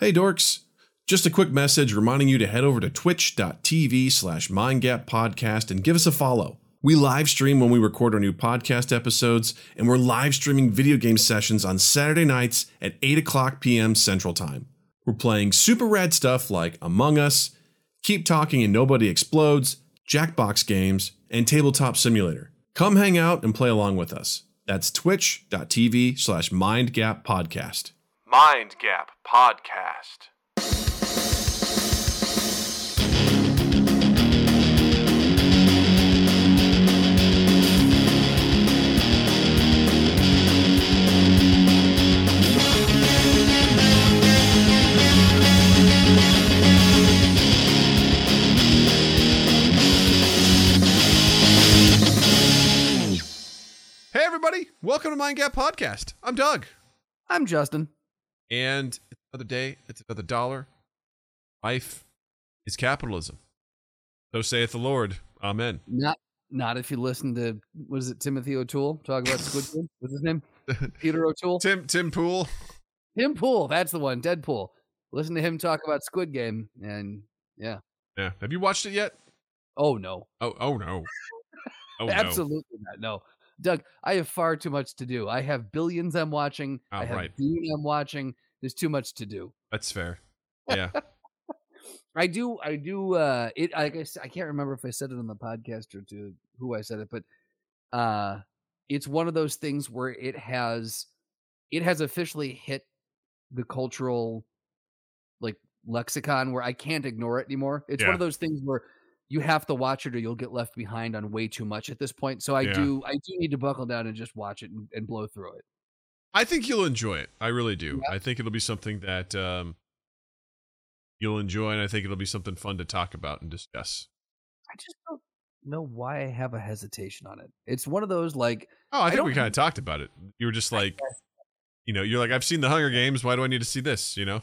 Hey dorks! Just a quick message reminding you to head over to twitch.tv slash mindgappodcast and give us a follow. We live stream when we record our new podcast episodes, and we're live streaming video game sessions on Saturday nights at 8 o'clock p.m. Central Time. We're playing super rad stuff like Among Us, Keep Talking and Nobody Explodes, Jackbox games, and Tabletop Simulator. Come hang out and play along with us. That's twitch.tv slash mindgappodcast. Mind Gap Podcast. Hey, everybody. Welcome to Mind Gap Podcast. I'm Doug. I'm Justin. And it's another day. It's another dollar. Life is capitalism. So saith the Lord. Amen. Not not if you listen to what is it, Timothy O'Toole talk about Squid Game? What's his name? Peter O'Toole. Tim Tim Pool. Tim Pool. That's the one. Deadpool. Listen to him talk about Squid Game, and yeah. Yeah. Have you watched it yet? Oh no, Oh, oh no. Oh no. absolutely not. No, Doug. I have far too much to do. I have billions I'm watching. Oh, I have right. Dune I'm watching. There's too much to do. That's fair. Yeah. I do. I do. Uh, it. I guess I can't remember if I said it on the podcast or to who I said it, but uh, it's one of those things where it has, it has officially hit the cultural, like lexicon where I can't ignore it anymore. It's one of those things where you have to watch it or you'll get left behind on way too much at this point. So I Yeah. do. I do need to buckle down and just watch it and, and blow through it. I think you'll enjoy it. I really do. I think it'll be something that um, you'll enjoy, and I think it'll be something fun to talk about and discuss. I just don't know why I have a hesitation on it. It's one of those like. Oh, I I think we kind of talked about it. You were just like, you know, you're like, I've seen the Hunger Games. Why do I need to see this? You know?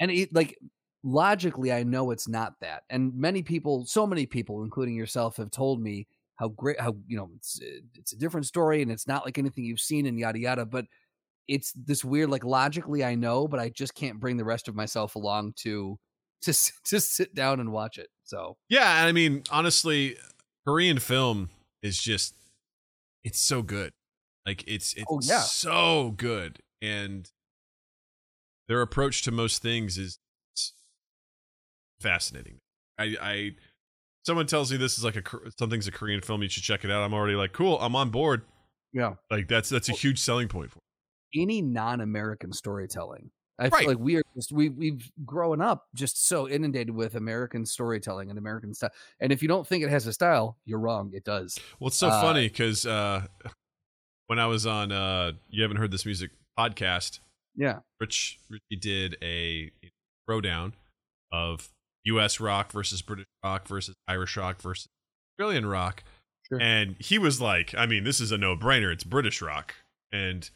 and it like logically i know it's not that and many people so many people including yourself have told me how great how you know it's uh, it's a different story and it's not like anything you've seen and yada yada but it's this weird like logically i know but i just can't bring the rest of myself along to to to sit down and watch it so Yeah, I mean, honestly, Korean film is just it's so good. Like it's it's Oh, yeah. so good. And their approach to most things is fascinating. I I someone tells me this is like a something's a Korean film, you should check it out. I'm already like, cool, I'm on board. yeah Like that's that's a huge selling point for. me. any non-american storytelling i Right. feel like we are just we, we've grown up just so inundated with american storytelling and american stuff and if you don't think it has a style you're wrong it does Well, it's so Uh, funny because uh, when I was on uh, you haven't heard this music podcast, yeah Rich Richie did a throwdown of U.S. rock versus British rock versus Irish rock versus Australian rock, Sure. and he was like, "I mean, this is a no-brainer. It's British rock." And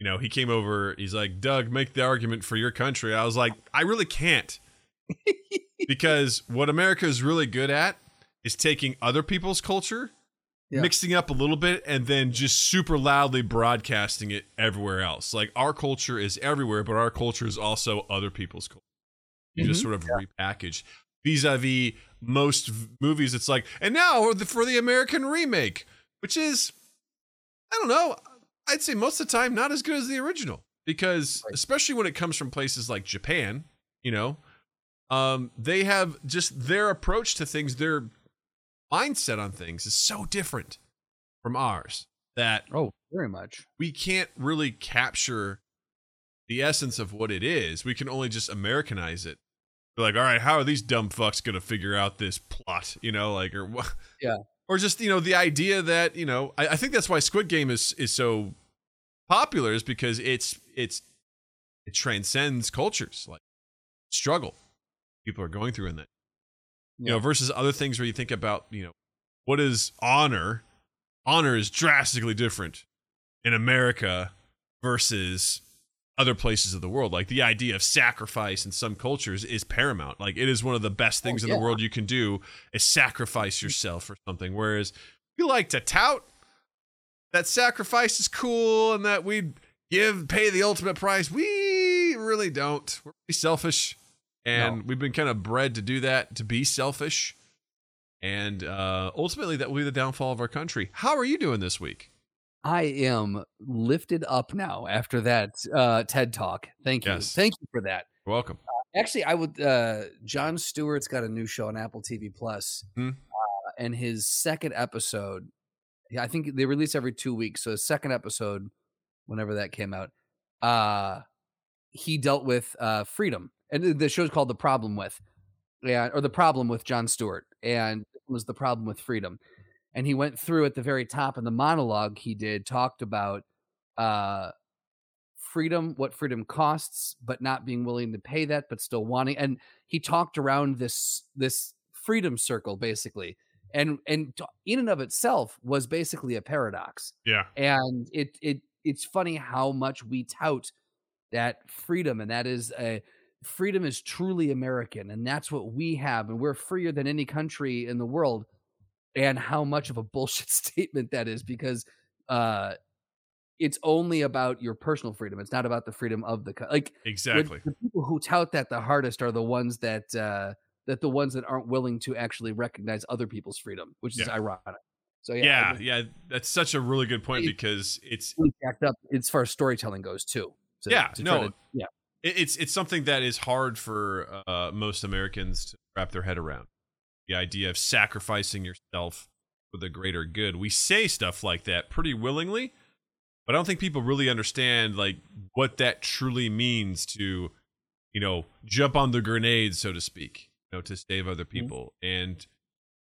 you know, he came over. He's like, "Doug, make the argument for your country." I was like, "I really can't," because what America is really good at is taking other people's culture. Yeah. Mixing up a little bit and then just super loudly broadcasting it everywhere else. Like our culture is everywhere, but our culture is also other people's culture. You just sort of repackage vis-a-vis most v- movies. It's like, and now the- for the American remake, which is, I don't know, I'd say most of the time not as good as the original because Right. especially when it comes from places like Japan, you know, um, they have just their approach to things, their mindset on things is so different from ours that Oh, very much. we can't really capture the essence of what it is. We can only just Americanize it. Like, all right, how are these dumb fucks gonna figure out this plot? You know, like or what? Yeah. Or just you know the idea that you know I, I think that's why Squid Game is is so popular is because it's it's it transcends cultures like struggle people are going through in that you know versus other things where you think about you know what is honor honor is drastically different in america versus other places of the world like the idea of sacrifice in some cultures is paramount like it is one of the best things in yeah. the world you can do is sacrifice yourself for something whereas we like to tout that sacrifice is cool and that we give pay the ultimate price we really don't. We're pretty selfish, and No. we've been kind of bred to do that, to be selfish, and uh, ultimately that will be the downfall of our country. How are you doing this week? I am lifted up now after that uh, TED talk. Thank you. Yes. Thank you for that. You're welcome. Actually, I would. Uh, Jon Stewart's got a new show on Apple TV Plus, Hmm. uh, and his second episode. I think they release every two weeks. So his second episode, whenever that came out, uh, he dealt with uh, freedom, and the show's called "The Problem with," yeah, or "The Problem with Jon Stewart," and it was the problem with freedom. And he went through at the very top in the monologue he did talked about uh freedom what freedom costs but not being willing to pay that but still wanting and he talked around this this freedom circle basically and and in and of itself was basically a paradox Yeah. and it it it's funny how much we tout that freedom and that is a freedom is truly american and that's what we have and we're freer than any country in the world and how much of a bullshit statement that is because uh it's only about your personal freedom it's not about the freedom of the co- like Exactly. the people who tout that the hardest are the ones that uh that the ones that aren't willing to actually recognize other people's freedom which is Yeah. ironic so yeah, Yeah, yeah, that's such a really good point It- because it's really jacked up as far as storytelling goes too. to- Yeah, to no. to- yeah, it's it's something that is hard for uh, most Americans to wrap their head around. The idea of sacrificing yourself for the greater good. We say stuff like that pretty willingly, but I don't think people really understand like what that truly means to, you know, jump on the grenade, so to speak, you know, to save other mm-hmm. people. And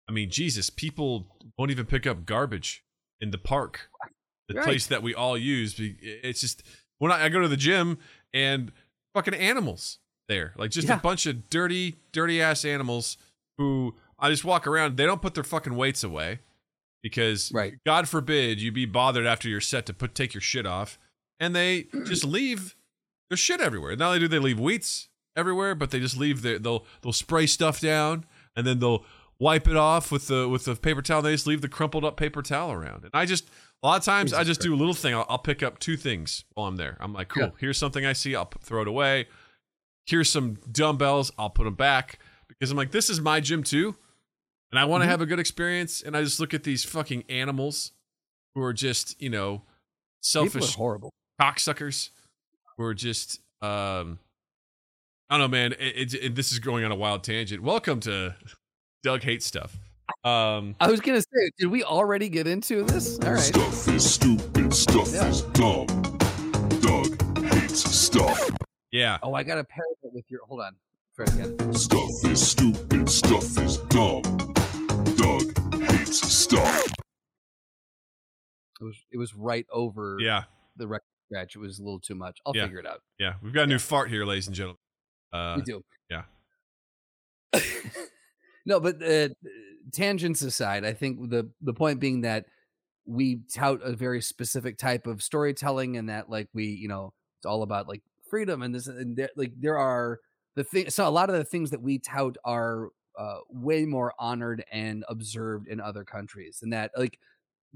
I mean, Jesus, people won't even pick up garbage in the park, the Right. place that we all use. It's just when I, I go to the gym and fucking animals there, like just Yeah. a bunch of dirty, dirty ass animals who I just walk around. They don't put their fucking weights away because Right. God forbid you be bothered after your set to put take your shit off, and they just leave their shit everywhere. Not only do they leave weights everywhere, but they just leave their they'll they'll spray stuff down and then they'll wipe it off with the with the paper towel. They just leave the crumpled up paper towel around. And I just a lot of times I Jesus just do a little thing. I'll, I'll pick up two things while I'm there. I'm like, cool. Yeah. Here's something I see. I'll throw it away. Here's some dumbbells. I'll put them back because I'm like, this is my gym too, and I want to Mhm. have a good experience. And I just look at these fucking animals who are just you know people are selfish horrible. cocksuckers who are just um I don't know, man. It, it, it- this is going on a wild tangent. Welcome to Doug hates stuff. Um, I was gonna say, did we already get into this? All right, Stuff is stupid, stuff Yeah. is dumb. Doug hates stuff. yeah, oh, I gotta pair that with your. Hold on, try it again. Stuff is stupid, stuff is dumb. Doug hates stuff. It was it was right over yeah, the record scratch. It was a little too much. I'll Yeah. figure it out. yeah. We've got a new fart here, ladies and gentlemen. Uh, we do. yeah. no, but uh, tangents aside, I think the the point being that we tout a very specific type of storytelling, and that like we, you know, it's all about like freedom and this, and there, like there are the thing. So a lot of the things that we tout are uh, way more honored and observed in other countries, and that like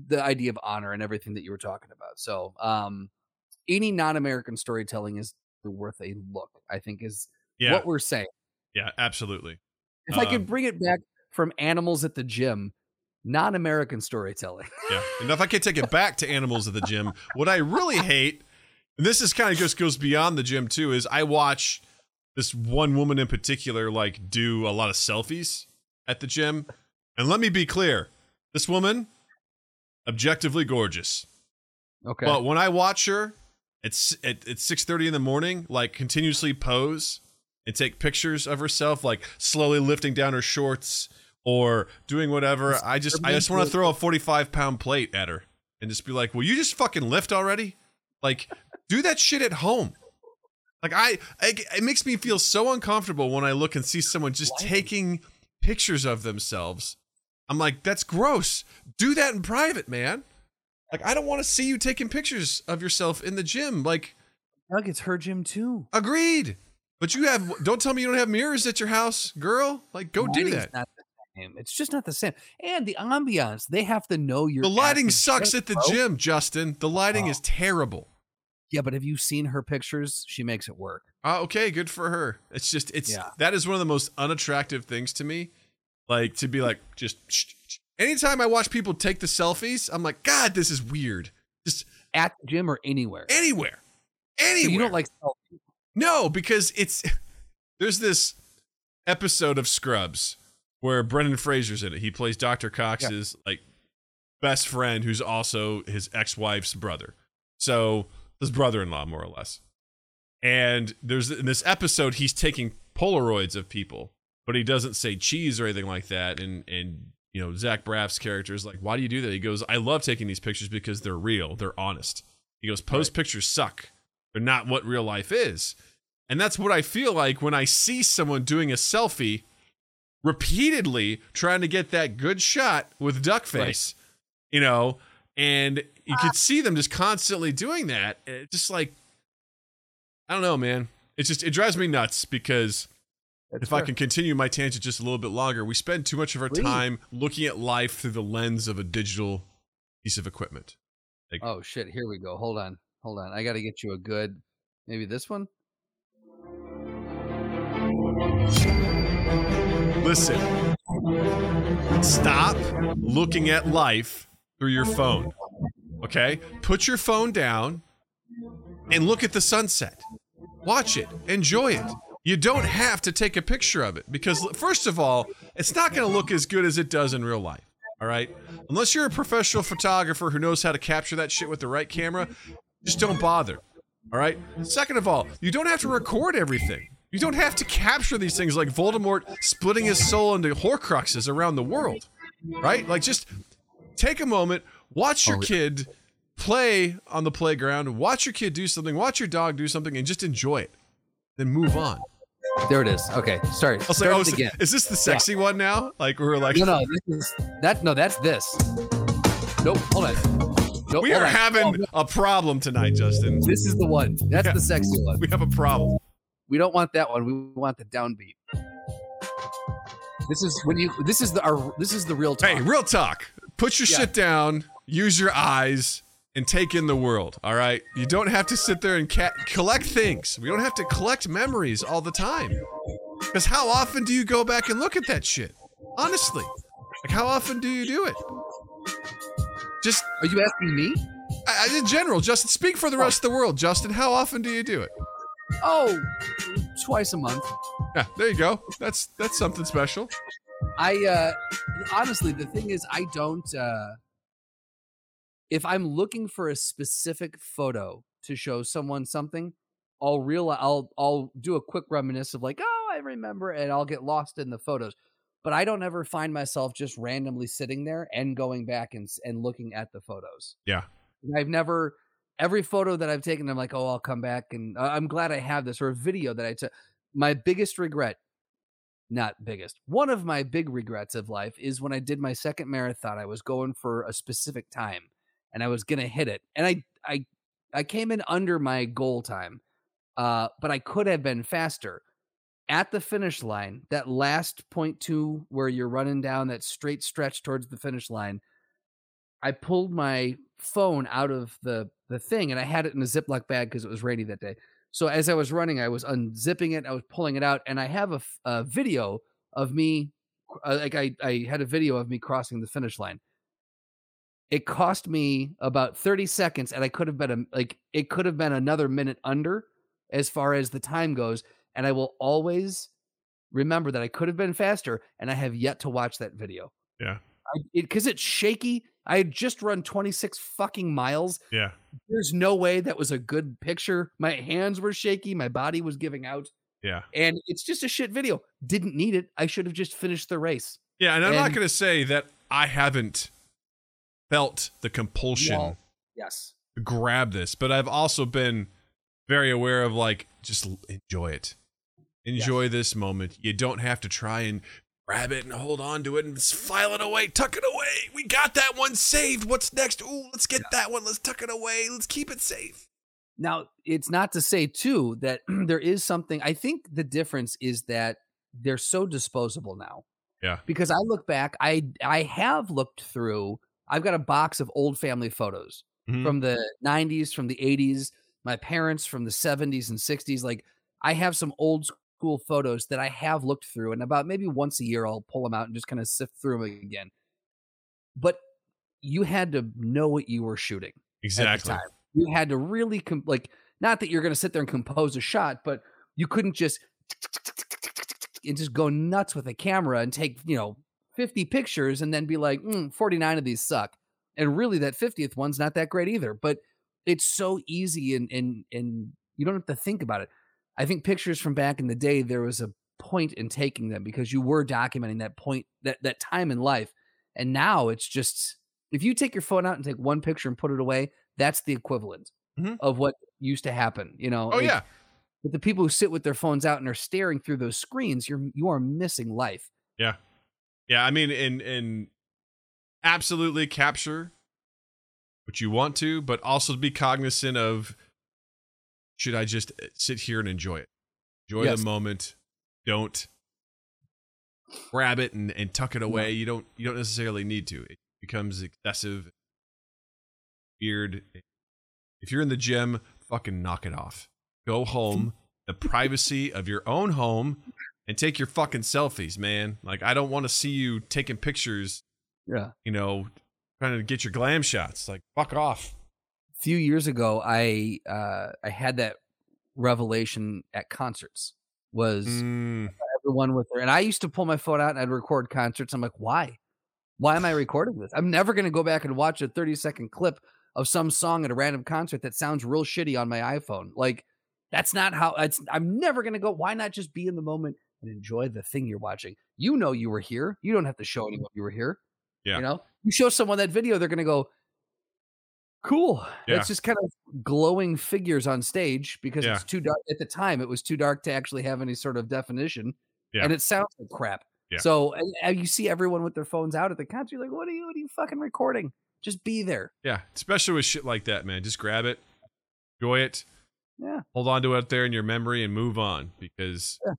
the idea of honor and everything that you were talking about. So, um, any non-American storytelling is worth a look. I think is yeah, what we're saying. yeah. Absolutely. If I Um, could bring it back from animals at the gym, non-American storytelling. Yeah. And if I could take it back to animals at the gym, what I really hate, and this is kind of just goes beyond the gym too, is I watch this one woman in particular like do a lot of selfies at the gym. And let me be clear, this woman, objectively gorgeous. Okay. But when I watch her at s- at, at six thirty in the morning, like continuously pose and take pictures of herself, like slowly lifting down her shorts or doing whatever, I just I just want to throw a forty five pound plate at her and just be like, "Will you just fucking lift already? Like, do that shit at home." Like I, I it makes me feel so uncomfortable when I look and see someone just Why? taking pictures of themselves. I'm like, that's gross. Do that in private, man. Like, I don't want to see you taking pictures of yourself in the gym. Like, Doug, it's her gym too. agreed. But you have, don't tell me you don't have mirrors at your house, girl. Like, go do that. Not the same. It's just not the same. And the ambiance, they have to know you're. The lighting sucks at the bro. gym, Justin. The lighting Oh. is terrible. Yeah, but have you seen her pictures? She makes it work. Oh, okay, good for her. It's just it's Yeah. that is one of the most unattractive things to me. Like to be like just shh, shh. anytime I watch people take the selfies, I'm like, God, this is weird. Just At the gym or anywhere. anywhere, So anywhere. you don't like selfies. No, because it's there's this episode of Scrubs where Brendan Fraser's in it. He plays Dr. Cox's like best friend who's also his ex-wife's brother. So his brother-in-law more or less. And there's in this episode he's taking Polaroids of people, but he doesn't say cheese or anything like that. And and you know, Zach Braff's character is like, why do you do that? He goes, I love taking these pictures because they're real, they're honest. He goes, post pictures suck. They're not what real life is. And that's what I feel like when I see someone doing a selfie repeatedly trying to get that good shot with duck face, you know, and you uh, could see them just constantly doing that. It just like, I don't know, man. It just, it drives me nuts because That's if I can continue my tangent just a little bit longer, we spend too much of our Please. time looking at life through the lens of a digital piece of equipment. Oh shit! Here we go. Hold on, hold on. I got to get you a good, maybe this one. Listen, stop looking at life through your phone. Okay? Put your phone down and look at the sunset. Watch it, enjoy it. You don't have to take a picture of it because, first of all, it's not going to look as good as it does in real life. All right? Unless you're a professional photographer who knows how to capture that shit with the right camera, just don't bother. All right? Second of all, you don't have to record everything. You don't have to capture these things like Voldemort splitting his soul into Horcruxes around the world. Right? Like, just take a moment, watch your Oh, yeah. kid play on the playground, watch your kid do something, watch your dog do something, and just enjoy it. Then move on. There it is. Okay, sorry. I was start like, oh, it is, again. is this the sexy one now? Like, we're like, No, no, this is that. No, that's this. Nope. Hold on. Nope. we are on. having Oh, a problem tonight, Justin. this is the one. That's Yeah. the sexy one. We have a problem. We don't want that one. We want the downbeat. This is when you. This is the. Our, this is the real talk. Hey, real talk. Put your Yeah. shit down, use your eyes, and take in the world. All right. You don't have to sit there and ca- collect things. We don't have to collect memories all the time. Because how often do you go back and look at that shit? Honestly, like how often do you do it? Just Are you asking me? uh, in general, Justin. Speak for the rest of the world, Justin. How often do you do it? Oh, twice a month. Yeah, there you go. That's that's something special. I uh honestly the thing is I don't uh if I'm looking for a specific photo to show someone something, I'll real I'll I'll do a quick reminisce of like, oh, I remember and I'll get lost in the photos. But I don't ever find myself just randomly sitting there and going back and and looking at the photos. Yeah. I've never every photo that I've taken I'm like, "Oh, I'll come back and uh, I'm glad I have this or a video that I took." My biggest regret not biggest. One of my big regrets of life is when I did my second marathon. I was going for a specific time and I was going to hit it. And I I I came in under my goal time. Uh but I could have been faster. At the finish line, that last point 2 where you're running down that straight stretch towards the finish line, I pulled my phone out of the the thing and I had it in a Ziploc bag because it was rainy that day. So as I was running, I was unzipping it, I was pulling it out, and I have a video of me, uh, like I, I had a video of me crossing the finish line. It cost me about 30 seconds, and I could have been a, like it could have been another minute under as far as the time goes. And I will always remember that I could have been faster, and I have yet to watch that video. Yeah. Because it's shaky. I had just run 26 fucking miles Yeah. there's no way that was a good picture. My hands were shaky, my body was giving out, Yeah. and it's just a shit video. Didn't need it. I should have just finished the race. Yeah, and I'm not going to say that I haven't felt the compulsion Yes. to grab this, but I've also been very aware of like just enjoy it. Enjoy this moment. You don't have to try and grab it and hold on to it and file it away, tuck it away. We got that one saved. What's next? Ooh, let's get that one. Let's tuck it away. Let's keep it safe. Now, it's not to say too that there is something. I think the difference is that they're so disposable now. Yeah. Because I look back, I I have looked through. I've got a box of old family photos Mhm. from the 90s, from the 80s, my parents from the 70s and 60s. Like I have some old school photos that I have looked through, and about maybe once a year I'll pull them out and just kind of sift through them again. But you had to know what you were shooting. Exactly. You had to really com- like not that you're going to sit there and compose a shot, but you couldn't just and just go nuts with a camera and take you know 50 pictures and then be like mm, 49 of these suck and really that 50th one's not that great either but it's so easy and and and you don't have to think about it i think pictures from back in the day there was a point in taking them because you were documenting that point that that time in life and now it's just if you take your phone out and take one picture and put it away that's the equivalent Mhm. of what used to happen you know Oh Like, yeah. but the people who sit with their phones out and are staring through those screens you're you are missing life Yeah. Yeah, I mean and and absolutely capture what you want to, but also be cognizant of should I just uh, sit here and enjoy it? Enjoy Yes. the moment. Don't grab it and, and tuck it away. You don't you don't necessarily need to. It becomes excessive, weird. If you're in the gym, fucking knock it off. Go home, the privacy of your own home, and take your fucking selfies, man. Like I don't want to see you taking pictures, yeah you know, trying to get your glam shots. Like fuck off. A few years ago i uh i had that revelation at concerts was Mm, everyone with her? and i used to pull my phone out and i'd record concerts i'm like why? Why am i recording this? I'm never going to go back and watch a 30 second clip of some song at a random concert that sounds real shitty on my iphone. Like that's not how it's i'm never going to go why not just be in the moment and enjoy the thing you're watching? You know you were here you don't have to show anyone you were here Yeah. you know? You show someone that video they're going to go cool Yeah. it's just kind of glowing figures on stage because Yeah. it's too dark at the time it was too dark to actually have any sort of definition Yeah. and it sounds like crap Yeah. so and, and you see everyone with their phones out at the concert you're like what are you what are you fucking recording just be there yeah, especially with shit like that, man. Just grab it, enjoy it, yeah hold on to it there in your memory, and move on because Yeah.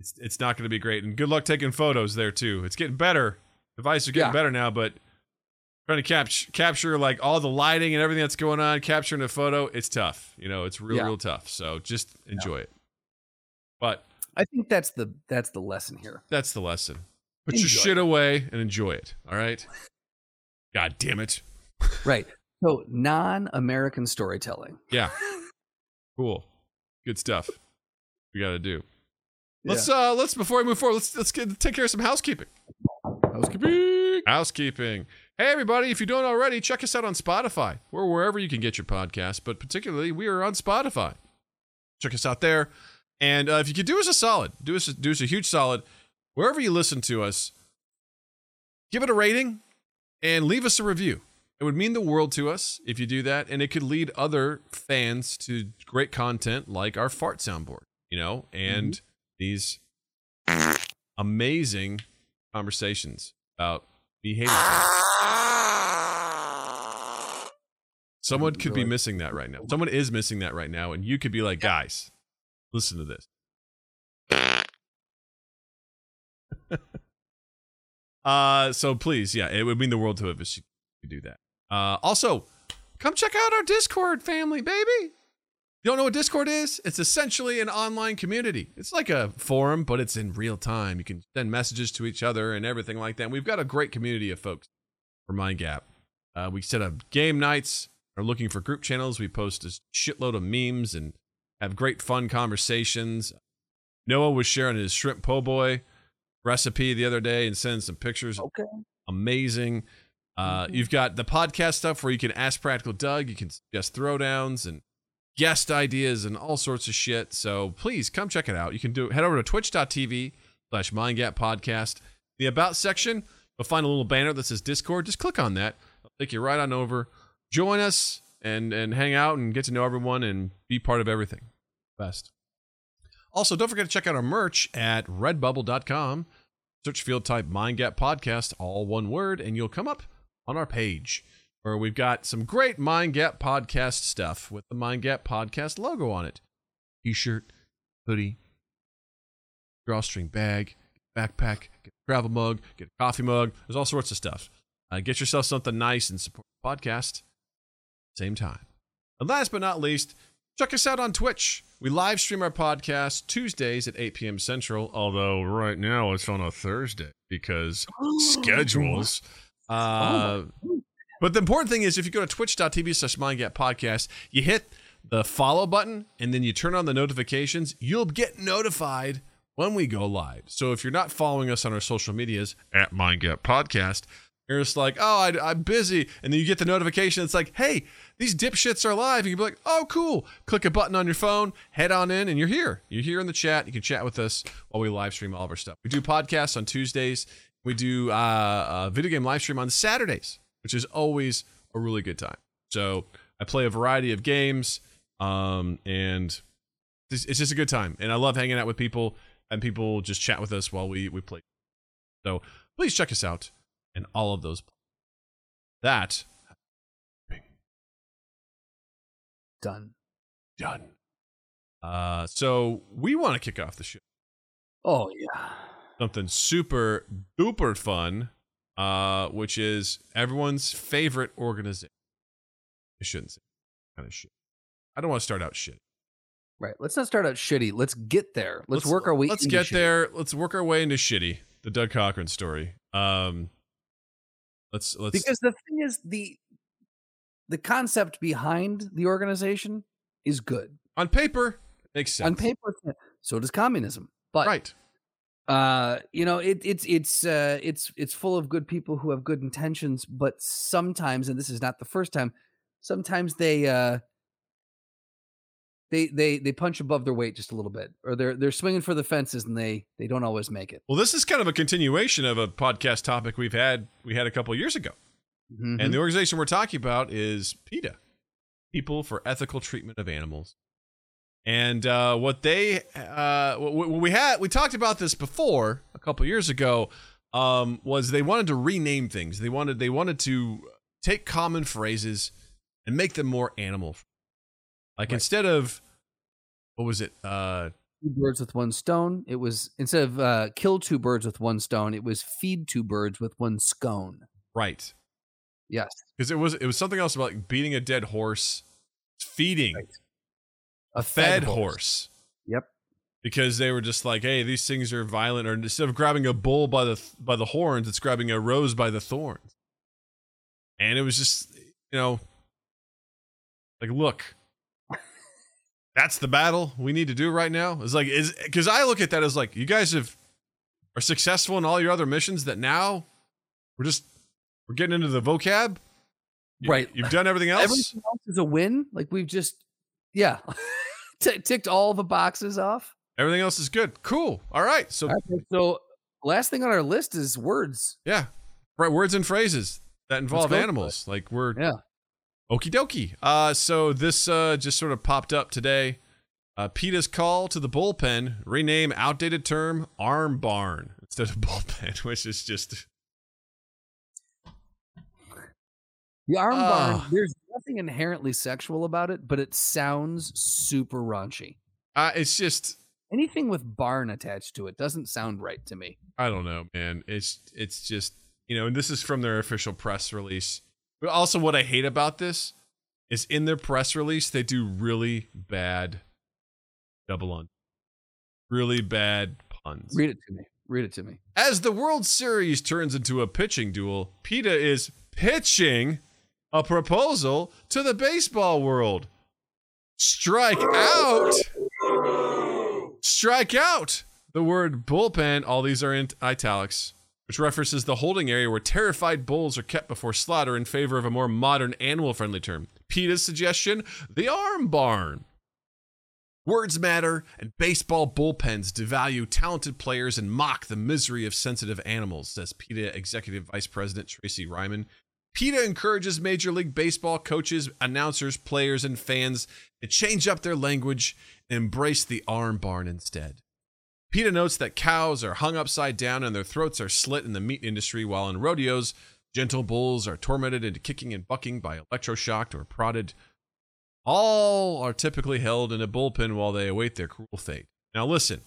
it's it's not going to be great. And good luck taking photos there too. It's getting better. Devices are getting Yeah. better now, but trying to capture capture like all the lighting and everything that's going on, capturing a photo, it's tough. You know, it's real Yeah. real tough. So just enjoy it. But i think that's the that's the lesson here that's the lesson. Put your Enjoy shit away and enjoy it. All right. God damn it. right so non-american storytelling Yeah. Cool. Good stuff. We got to do. Let's uh let's before we move forward, let's let's get take care of some housekeeping. housekeeping Housekeeping. Hey everybody, if you don't already, check us out on Spotify. We're wherever you can get your podcast, but particularly we are on Spotify. Check us out there. And uh, if you could do us a solid, do us do us a huge solid, wherever you listen to us, give it a rating and leave us a review. It would mean the world to us if you do that, and it could lead other fans to great content like our fart soundboard, you know, and these amazing conversations about things. Someone could be missing that right now. Someone is missing that right now, and you could be like, guys, listen to this. uh, so please, yeah, it would mean the world to us if you could do that. Uh, also, come check out our Discord family, baby. You don't know what Discord is? It's essentially an online community. It's like a forum, but it's in real time. You can send messages to each other and everything like that. And we've got a great community of folks for Mind Gap. Uh, we set up game nights, are looking for group channels. We post a shitload of memes and have great fun conversations. Noah was sharing his shrimp po' boy recipe the other day and sending some pictures. okay Amazing. Uh, You've got the podcast stuff where you can ask Practical Doug. You can suggest throwdowns and guest ideas and all sorts of shit. So please come check it out. You can do head over to twitch.tv slash mindgap podcast. The about section, you'll find a little banner that says Discord. Just click on that. It'll take you right on over. Join us and and hang out and get to know everyone and be part of everything. Best. Also, don't forget to check out our merch at redbubble.com. Search field type Mindgap Podcast, all one word, and you'll come up on our page where we've got some great Mind Gap podcast stuff with the Mind Gap podcast logo on it. T-shirt, hoodie, drawstring bag, backpack, get a travel mug, get a coffee mug. There's all sorts of stuff. Uh, get yourself something nice and support the podcast. Same time. And last but not least, check us out on Twitch. We live stream our podcast Tuesdays at 8 p.m. Central, although right now it's on a Thursday because schedules. Uh, but the important thing is if you go to twitch.tv slash podcast, you hit the follow button and then you turn on the notifications, you'll get notified when we go live. So if you're not following us on our social medias at Mindgap Podcast, you're just like, oh, I, am busy. And then you get the notification. It's like, hey, these dipshits are live. And you can be like, oh, cool. Click a button on your phone, head on in, and you're here. You're here in the chat. You can chat with us while we live stream all of our stuff. We do podcasts on Tuesdays. We do uh, a video game live stream on Saturdays, which is always a really good time. So I play a variety of games, um, and it's it's just a good time. And I love hanging out with people, and people just chat with us while we, we play. So please check us out and all of those. That Done. done. Uh, so we want to kick off the show. Oh yeah. Something super duper fun, uh, which is everyone's favorite organization. I shouldn't say kind of shit. I don't want to start out shit. Right. Let's not start out shitty. Let's get there. Let's, work our way. Let's into get shitty. there. Let's work our way into shitty. The Doug Cochran story. Um, let's let's because the thing is the the concept behind the organization is good on paper makes sense. on paper. So does communism, but right? Uh you know it, it's it's uh it's it's full of good people who have good intentions but sometimes and this is not the first time sometimes they uh they they they punch above their weight just a little bit or they're they're swinging for the fences and they they don't always make it Well, this is kind of a continuation of a podcast topic we've had we had a couple years ago. Mhm. And the organization we're talking about is PETA, People for Ethical Treatment of Animals. And uh, what they, uh, what we had, we talked about this before a couple years ago, um, was they wanted to rename things. They wanted they wanted to take common phrases and make them more animal. Like Right. instead of what was it? Uh, two birds with one stone it was instead of uh kill two birds with one stone it was feed two birds with one scone right, yes because it was it was something else about like beating a dead horse, feeding Right. A fed horse. yep because they were just like, "Hey, these things are violent." Or instead of grabbing a bull by the by the horns, it's grabbing a rose by the thorns. And it was just, you know, like, look, that's the battle we need to do right now. It's like, is because I look at that as like, you guys have are successful in all your other missions. That now we're just we're getting into the vocab. You- Right. You've done everything else. everything else is a win like we've just yeah T- ticked all the boxes off everything else is good. Cool. All right. So Okay, so last thing on our list is words Yeah. Right. Words and phrases that involve animals. Like we're yeah okie dokie. Uh, so this uh, just sort of popped up today. Uh, PETA's call to the bullpen rename outdated term arm barn instead of bullpen, which is just the arm Ah. barn there's nothing inherently sexual about it but it sounds super raunchy uh, it's just anything with barn attached to it doesn't sound right to me I don't know, man. It's it's just you know, and this is from their official press release. But also, what I hate about this is in their press release they do really bad double on, really bad puns. read it to me read it to me As the World Series turns into a pitching duel, PETA is pitching a proposal to the baseball world. Strike out. Strike out. The word bullpen, all these are in italics, which references the holding area where terrified bulls are kept before slaughter in favor of a more modern animal friendly term. PETA's suggestion the arm barn. Words matter, and baseball bullpens devalue talented players and mock the misery of sensitive animals, says PETA Executive Vice President Tracy Reiman. PETA encourages Major League Baseball coaches, announcers, players, and fans to change up their language and embrace the arm barn instead. PETA notes that cows are hung upside down and their throats are slit in the meat industry, while in rodeos, gentle bulls are tormented into kicking and bucking by electroshocked or prodded all are typically held in a bullpen while they await their cruel fate. Now, listen,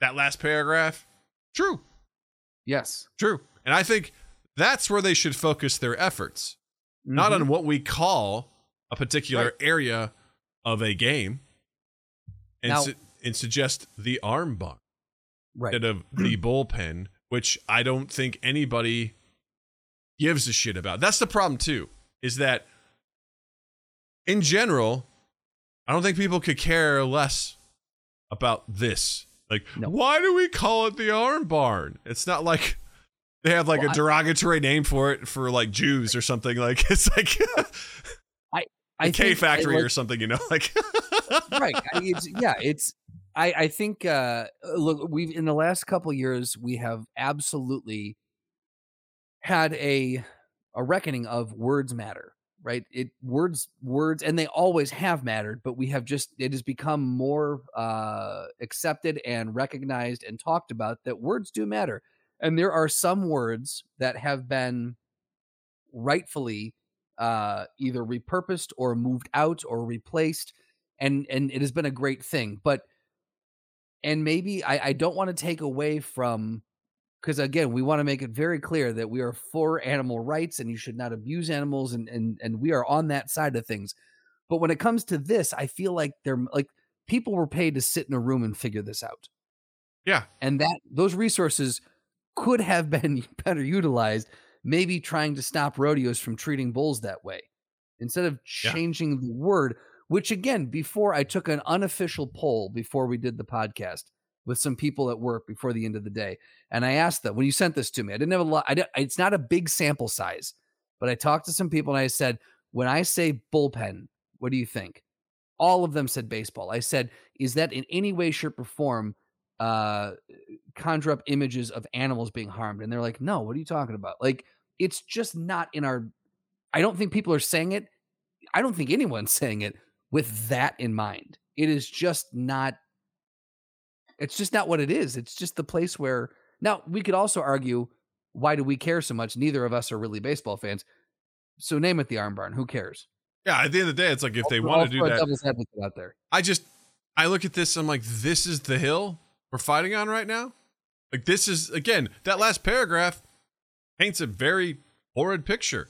that last paragraph, true, yes true. And I think that's where they should focus their efforts, not Mhm. on what we call a particular area of a game and Now- su- and suggest the arm bar Right. instead of the bullpen, which I don't think anybody gives a shit about. That's the problem too, is that in general, I don't think people could care less about this. Like, No. why do we call it the arm barn? It's not like they have like Well, a I- derogatory name for it for like Jews or something. Like it's like I a K think, factory like, or something, you know? Like right. I, it's, yeah, it's. I I think uh look we've in the last couple years we have absolutely had a a reckoning of words matter right it words words and they always have mattered but we have just it has become more uh accepted and recognized and talked about that words do matter and there are some words that have been rightfully uh either repurposed or moved out or replaced and and it has been a great thing but and maybe i i don't want to take away from because again we want to make it very clear that we are for animal rights and you should not abuse animals and and and we are on that side of things but when it comes to this i feel like they're like people were paid to sit in a room and figure this out Yeah. and that those resources could have been better utilized maybe trying to stop rodeos from treating bulls that way instead of Yeah. changing the word which again before i took an unofficial poll before we did the podcast with some people at work before the end of the day and i asked them when you sent this to me i didn't have a lot it's not a big sample size but i talked to some people and i said when i say bullpen what do you think all of them said baseball i said is that in any way shape or form uh conjure up images of animals being harmed and they're like no what are you talking about? Like it's just not in our i don't think people are saying it i don't think anyone's saying it with that in mind. It is just not it's just not what it is. It's just the place where now we could also argue why do we care so much? Neither of us are really baseball fans. So name it the arm barn. Who cares? Yeah, at the end of the day, it's like if they want to do that, out there. I just I look at this, I'm like, this is the hill we're fighting on right now. Like this is again, that last paragraph paints a very horrid picture.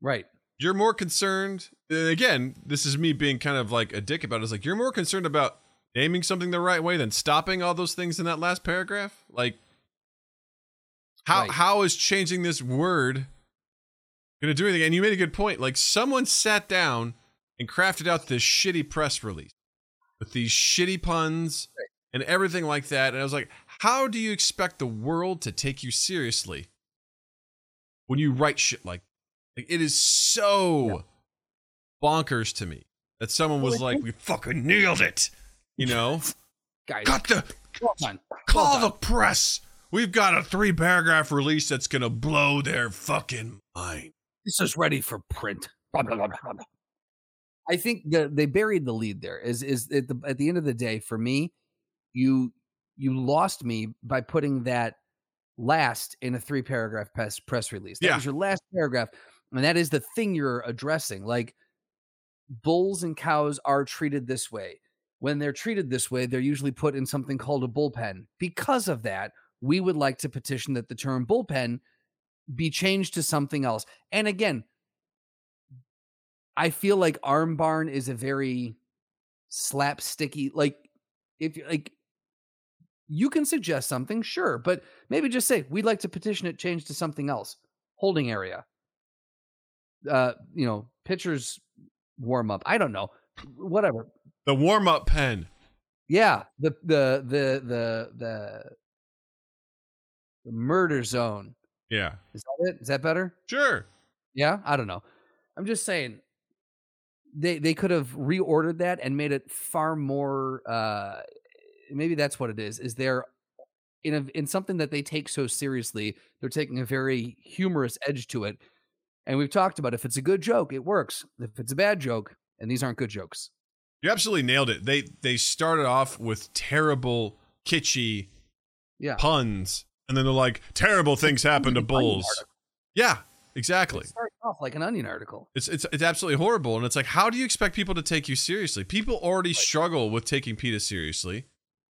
right You're more concerned and again, this is me being kind of like a dick about it. It's like you're more concerned about naming something the right way than stopping all those things in that last paragraph. Like how Right. how is changing this word gonna do anything? And you made a good point. Like someone sat down and crafted out this shitty press release with these shitty puns and everything like that. And I was like, how do you expect the world to take you seriously when you write shit like like it is so bonkers to me that someone was like, "We fucking nailed it," you know. guys Got the well done. call Well the press. We've got a three paragraph release that's gonna blow their fucking mind. this is ready for print. Blah, blah, blah. I think the, they buried the lead there. Is is at the at the end of the day for me, you you lost me by putting that last in a three paragraph press press release. That Yeah. was your last paragraph, and that is the thing you're addressing. Like bulls and cows are treated this way. When they're treated this way, they're usually put in something called a bullpen. Because of that, we would like to petition that the term bullpen be changed to something else. And again, I feel like arm barn is a very slapsticky like if you like you can suggest something, sure, but maybe just say we'd like to petition it changed to something else. Holding area. Uh, you know, pitchers warm up. I don't know. Whatever. The warm up pen. Yeah, the the the the the the murder zone. Yeah, Is that it? Is that better? sure. Yeah, I don't know. I'm just saying they they could have reordered that and made it far more uh maybe that's what it is. Is they're in a in something that they take so seriously, they're taking a very humorous edge to it. And we've talked about if it's a good joke, it works. If it's a bad joke, and these aren't good jokes. You absolutely nailed it. They they started off with terrible, kitschy Yeah. puns, and then they're like, terrible things happen to Like an onion bulls. Yeah, exactly. It off like an onion article. It's it's it's absolutely horrible, and it's like, how do you expect people to take you seriously? People already struggle with taking PETA seriously.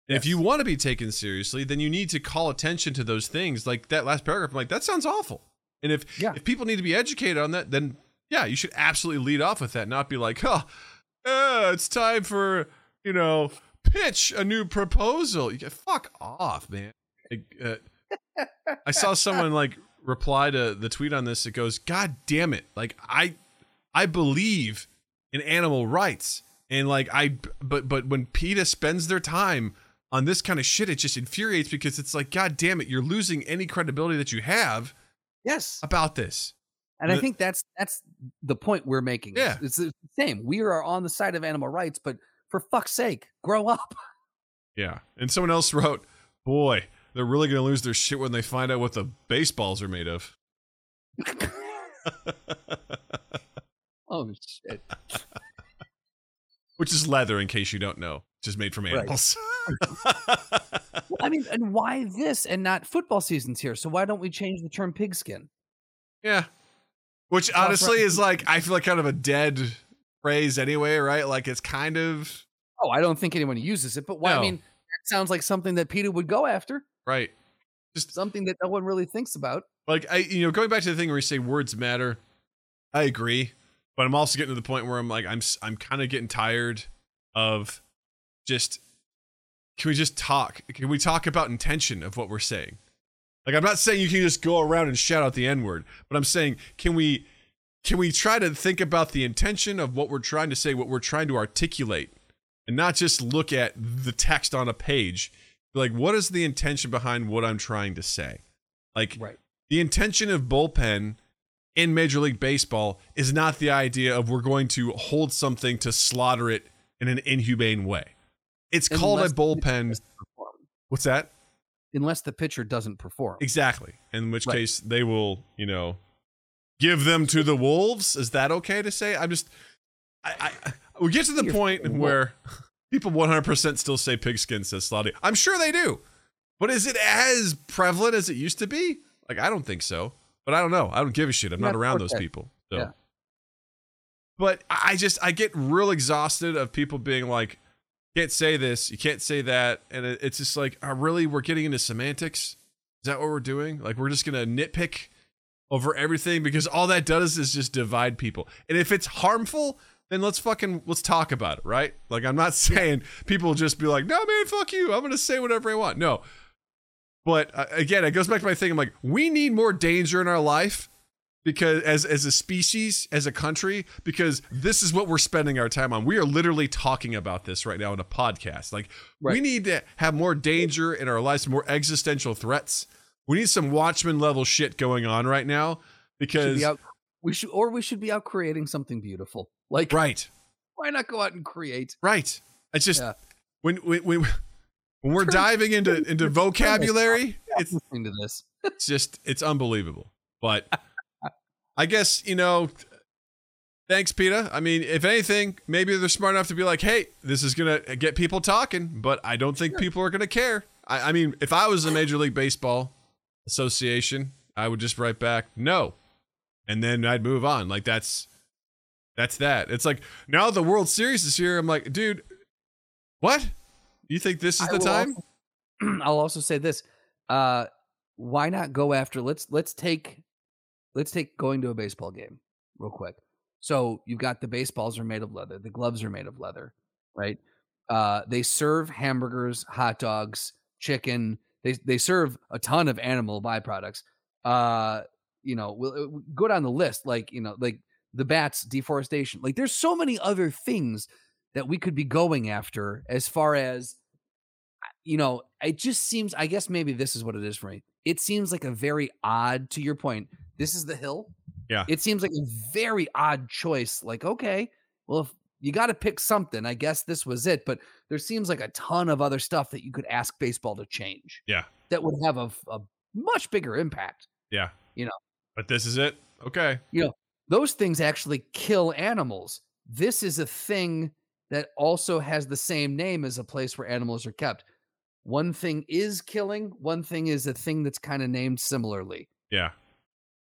And if you want to be taken seriously, then you need to call attention to those things. Like that last paragraph, I'm like, that sounds awful. And if Yeah. if people need to be educated on that, then yeah, you should absolutely lead off with that, not be like, oh, uh, it's time for you know pitch a new proposal. You get fuck off, man. Like, uh, I saw someone like reply to the tweet on this. It goes, "God damn it! Like I, I believe in animal rights, and like I, but but when PETA spends their time on this kind of shit, it just infuriates because it's like, God damn it, you're losing any credibility that you have Yes. about this. And I think that's that's the point we're making. Yeah. It's, it's the same. We are on the side of animal rights, but for fuck's sake, grow up. Yeah. And someone else wrote, "Boy, they're really gonna lose their shit when they find out what the baseballs are made of." oh shit. Which is leather, in case you don't know, It's just made from Right. animals. Well, I mean, and why this and not football season's here? So why don't we change the term pigskin? yeah. Which Toss honestly is like I feel like kind of a dead phrase anyway, right? Like it's kind of Oh, I don't think anyone uses it, but why? No. I mean, that sounds like something that PETA would go after, right. Just something that no one really thinks about. like I you know going back to the thing where you say words matter i agree but i'm also getting to the point where i'm like i'm i'm kind of getting tired of just can we just talk? Can we talk about intention of what we're saying? Like i'm not saying you can just go around and shout out the n word but i'm saying can we can we try to think about the intention of what we're trying to say what we're trying to articulate and not just look at the text on a page? Like what is the intention behind what i'm trying to say? Like Right. the intention of bullpen in Major League Baseball is not the idea of we're going to hold something to slaughter it in an inhumane way. It's called a Unless the pitcher bullpen. What's that? Unless the pitcher doesn't perform. Exactly. In which Right. case they will, you know, give them to the wolves. Is that okay to say? I'm just, I, I we get to the You're point where people 100% still say pigskin says slaughter. I'm sure they do, but is it as prevalent as it used to be? Like I don't think so. But I don't know. I don't give a shit. I'm not around those people. So. Yeah. But I just I get real exhausted of people being like, can't say this, you can't say that, and it, it's just like, uh, really, we're getting into semantics. Is that what we're doing? Like we're just gonna nitpick over everything because all that does is just divide people. And if it's harmful, then let's fucking let's talk about it, right? Like I'm not saying people just be like, no man, fuck you. I'm gonna say whatever I want. No. But uh, again, it goes back to my thing. I'm like, we need more danger in our life because as as a species, as a country, because this is what we're spending our time on. We are literally talking about this right now in a podcast. Like we need to have more danger in our lives, more existential threats. We need some Watchmen level shit going on right now because be out, we should, or we should be out creating something beautiful. Like, right, why not go out and create? right. It's just Yeah. when when when when we're diving into into vocabulary, it's Listening to this, it's just it's unbelievable. But I guess you know. Thanks, PETA. I mean, if anything, maybe they're smart enough to be like, "Hey, this is gonna get people talking," but I don't think people are gonna care. I, I mean, if I was the Major League Baseball Association, I would just write back no, and then I'd move on. Like that's that's that. It's like now the World Series is here. I'm like, dude, what? You think this is I the time? also- I'll also say this: uh, why not go after? Let's let's take let's take going to a baseball game real quick. So you've got the baseballs are made of leather, the gloves are made of leather, right? Uh, they serve hamburgers, hot dogs, chicken. They they serve a ton of animal byproducts. Uh, you know, we'll, uh, go down the list, like you know, like the bats, deforestation. Like there's so many other things that we could be going after as far as you know, it just seems, I guess maybe this is what it is for me. It seems like a very odd, to your point, this is the hill. Yeah. It seems like a very odd choice. Like, okay, well, if you got to pick something, I guess this was it. But there seems like a ton of other stuff that you could ask baseball to change. Yeah. That would have a, a much bigger impact. Yeah. You know. But this is it. Okay. You know. Those things actually kill animals. This is a thing that also has the same name as a place where animals are kept. One thing is killing, one thing is a thing that's kind of named similarly. Yeah.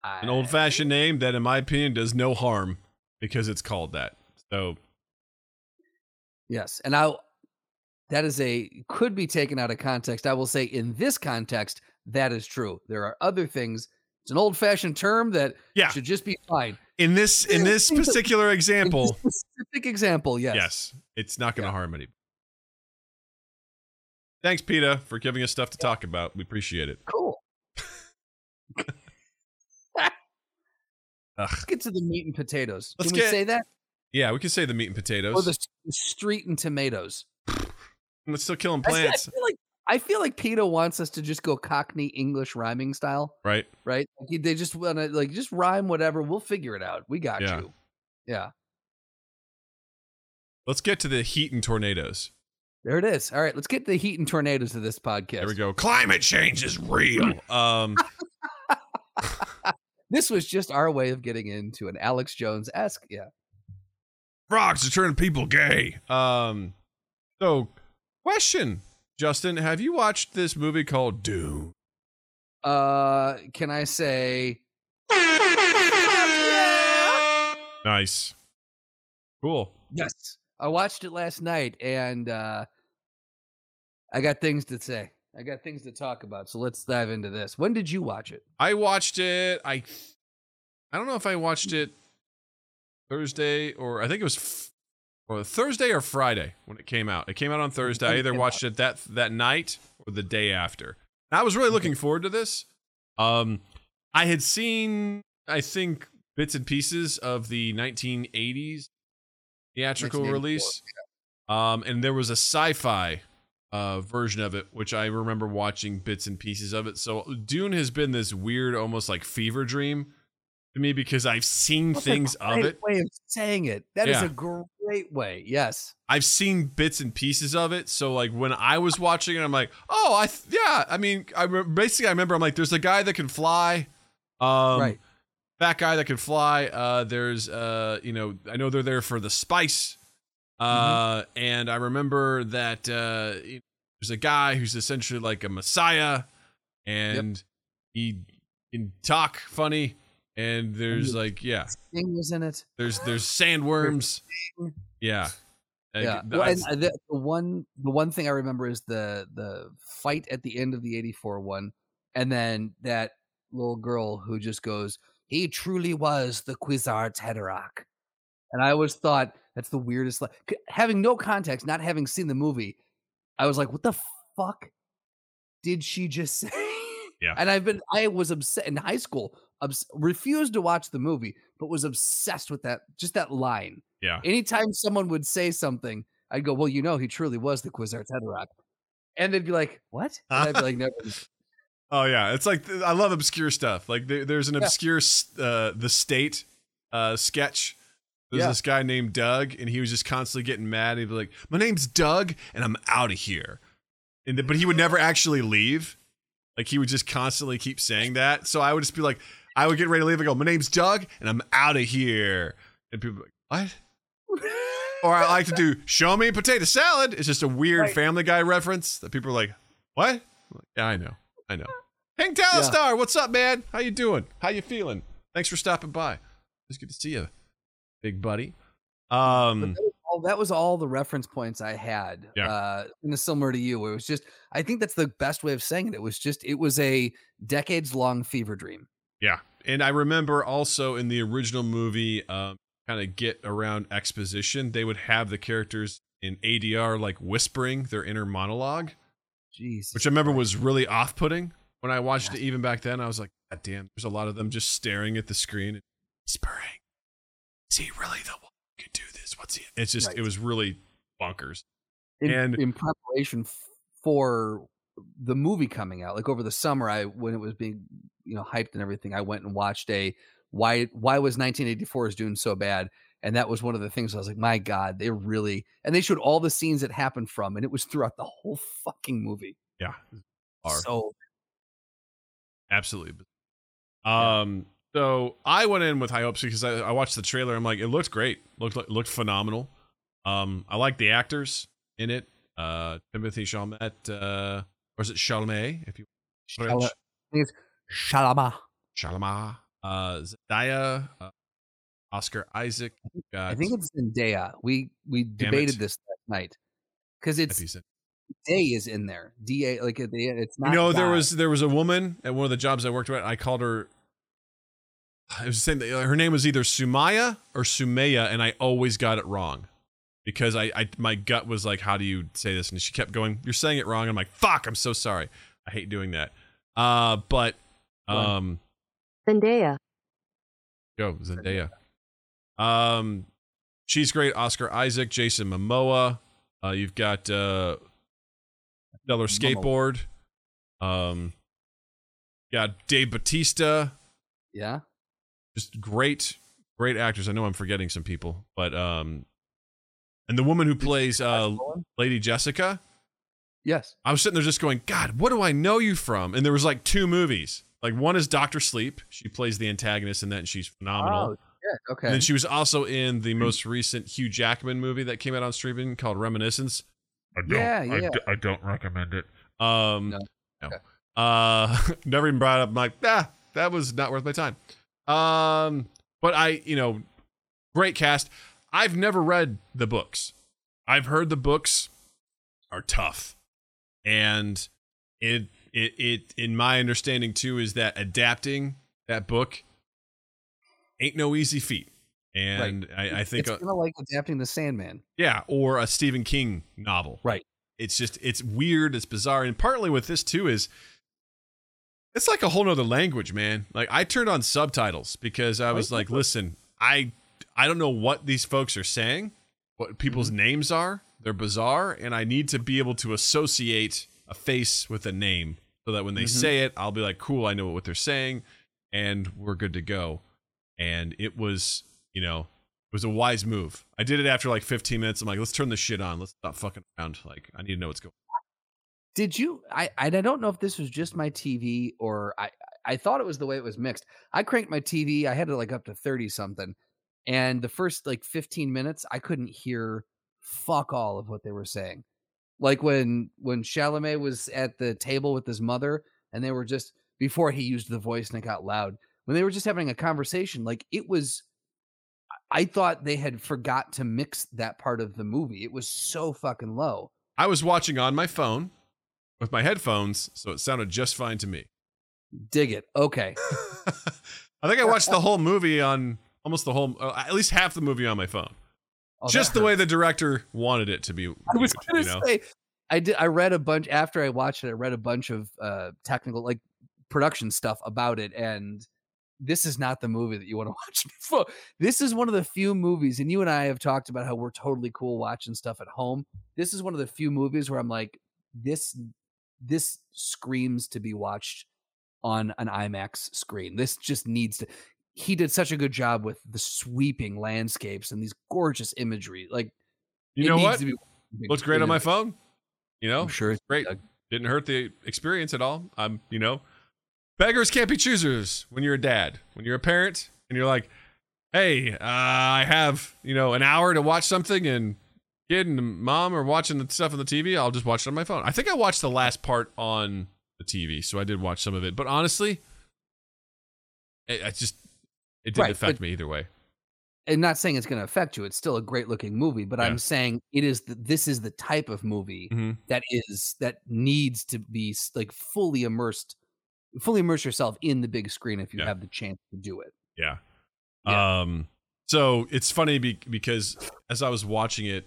An old fashioned name that, in my opinion, does no harm because it's called that. So, Yes, and I that is a could be taken out of context. I will say in this context that is true. There are other things. It's an old-fashioned term that yeah. should just be fine. In this in this particular this example, specific example, yes. yes, it's not going to Yeah. harm anybody. Thanks, PETA, for giving us stuff to talk about. We appreciate it. Cool. Let's get to the meat and potatoes. Let's Can we get- say that? Yeah, we can say the meat and potatoes. Or the, the street and tomatoes. Let's still killing I, feel- I plants, feel like I feel like PETA wants us to just go Cockney English rhyming style, right? right? Like, they just want to like just rhyme whatever. We'll figure it out. We got Yeah. you. Yeah. Let's get to the heat and tornadoes. There it is. All right, let's get the heat and tornadoes of this podcast. There we go. Climate change is real. Um, This was just our way of getting into an Alex Jones esque. Yeah. frogs are turning people gay. Um, so question, Justin, have you watched this movie called Dune? Uh, can I say? Nice, cool. Yes. I watched it last night, and uh, I got things to say. I got things to talk about. So let's dive into this. When did you watch it? I watched it. I, I don't know if I watched it Thursday or I think it was. Or Thursday or Friday when it came out. It came out on Thursday. I either watched it that that night or the day after. And I was really looking forward to this. Um, I had seen, I think, bits and pieces of the 1980s theatrical 1984, release. Um, and there was a sci-fi uh, version of it, which I remember watching bits and pieces of it. So Dune has been this weird, almost like fever dream to me because I've seen That's things of it. Way of saying it. That is Yeah. a great way. Yes. I've seen bits and pieces of it. So like when I was watching it, I'm like, oh, I th- yeah. I mean, I re- basically I remember I'm like, there's a guy that can fly, um, right. That guy that can fly. Uh, there's uh, you know, I know they're there for the spice. Uh, and I remember that uh, there's a guy who's essentially like a messiah, and he can talk funny. And there's like, yeah, Thing was in it. there's there's sandworms. Yeah. Like, yeah. Well, and the, the one the one thing I remember is the the fight at the end of the 84 one and then that little girl who just goes, "He truly was the Kwisatz Haderach." And I always thought that's the weirdest li- having no context, not having seen the movie. I was like, "What the fuck did she just say?" Yeah. And I've been I was upset in high school, obs- refused to watch the movie, but was obsessed with that just that line yeah. anytime someone would say something, I'd go, "Well, you know, he truly was the Kwisatz Haderach," and they'd be like, "What?" And I'd be like, "Never." Oh yeah, it's like I love obscure stuff. Like there, there's an Yeah. obscure uh, the state uh, sketch. There's Yeah. this guy named Doug, and he was just constantly getting mad. He'd be like, "My name's Doug, and I'm out of here," and th- but he would never actually leave. Like he would just constantly keep saying that. So I would just be like, I would get ready to leave and go, "My name's Doug, and I'm out of here," and people like, "What?" Or I like to do show me potato salad. It's just a weird Right. Family Guy reference that people are like, "What?" Like, yeah, I know, I know. Hank Yeah. Talistar, what's up, man? How you doing? How you feeling? Thanks for stopping by. It's good to see you, big buddy. Um, that, was all, that was all the reference points I had. Yeah. Uh, in the similar to you, it was just. I think that's the best way of saying it. It was just. It was a decades long fever dream. Yeah, and I remember also in the original movie, um, kind of get around exposition. They would have the characters in ADR like whispering their inner monologue, Jeez. which I remember was really off-putting when I watched it. Even back then, I was like, God damn, there's a lot of them just staring at the screen, and whispering. Is he really the one who can do this? What's he? It's just, Right. it was really bonkers. in, and- in preparation for the movie coming out like over the summer i when it was being you know hyped and everything i went and watched a why why was 1984 is doing so bad and that was one of the things i was like my god they really and they showed all the scenes that happened from and it was throughout the whole fucking movie Yeah, are. so absolutely. Yeah. Um, so I went in with high hopes because I, I watched the trailer. I'm like, it looked great. looked like- looked phenomenal. Um, I like the actors in it. Uh, Timothy Chalamet, uh, or is it Chalamet? If you French. Shalama Chalamet, uh, Zendaya, uh, Oscar Isaac. i think it's zendaya we we debated it. this last night because it's day is in there da like at the end it's not You know, there was there was a woman at one of the jobs I worked at. I called her I was saying that her name was either Sumaya or Sumaya, and I always got it wrong because I, I my gut was like, how do you say this? And she kept going, you're saying it wrong. I'm like, fuck, I'm so sorry. I hate doing that. Uh, but um, Zendaya. go Zendaya. Um, she's great. Oscar Isaac, Jason Momoa. Uh, you've got uh, Stellan Skarsgård. Um, got Dave Batista. Yeah. just great great actors i know i'm forgetting some people but um and the woman who plays uh lady jessica Yes. i was sitting there just going god what do i know you from and there was like two movies like one is dr sleep she plays the antagonist in that and she's phenomenal Oh, yeah. Okay. and then she was also in the most recent hugh jackman movie that came out on streaming called reminiscence i don't Yeah, I yeah. d- I, don't recommend it um No. no. Okay. uh never even brought it up I'm like ah that was not worth my time um but i you know great cast i've never read the books i've heard the books are tough and it it it in my understanding too is that adapting that book ain't no easy feat and I, I think it's kind of like adapting the Sandman. yeah, or a Stephen King novel. Right. It's just it's weird, it's bizarre, and partly with this too is it's like a whole nother language, man. Like I turned on subtitles because I oh, was like, listen, I I don't know what these folks are saying, what people's mm-hmm. names are. They're bizarre, and I need to be able to associate a face with a name so that when they Mhm. say it, I'll be like, cool, I know what they're saying, and we're good to go. And it was, you know, it was a wise move. I did it after like 15 minutes. I'm like, let's turn this shit on. Let's stop fucking around. Like, I need to know what's going. On. Did you? I I don't know if this was just my TV or I I thought it was the way it was mixed. I cranked my TV. I had it like up to thirty something, and the first like fifteen minutes, I couldn't hear fuck all of what they were saying. Like when when Chalamet was at the table with his mother, and they were just before he used the voice and it got loud. When they were just having a conversation, like it was. I thought they had forgot to mix that part of the movie. It was so fucking low. I was watching on my phone with my headphones, so it sounded just fine to me. Dig it. Okay. I think I watched the whole movie on almost the whole, uh, at least half the movie on my phone. Oh, just the way the director wanted it to be. I was gonna you know? say I did I read a bunch after I watched it, I read a bunch of uh technical like production stuff about it and this is not the movie that you want to watch before. This is one of the few movies, and you and I have talked about how we're totally cool watching stuff at home. This is one of the few movies where I'm like, this this screams to be watched on an IMAX screen. This just needs to he did such a good job with the sweeping landscapes and these gorgeous imagery. Like You know what? be watched on big Looks great on my phone. You know, I'm sure it's great. Doug. Didn't hurt the experience at all. I'm, you know, beggars can't be choosers when you're a dad. When you're a parent and you're like, hey, uh, I have, you know, an hour to watch something and kid and mom are watching the stuff on the TV. I'll just watch it on my phone. I think I watched the last part on the TV, so I did watch some of it. But honestly, it just it didn't Right, affect me either way. and not saying it's going to affect you. It's still a great looking movie, but Yeah. I'm saying it is. The, this is the type of movie Mhm. that is that needs to be like fully immersed, fully immerse yourself in the big screen if you Yeah. have the chance to do it. Yeah. Yeah. Um. So it's funny be- because as I was watching it,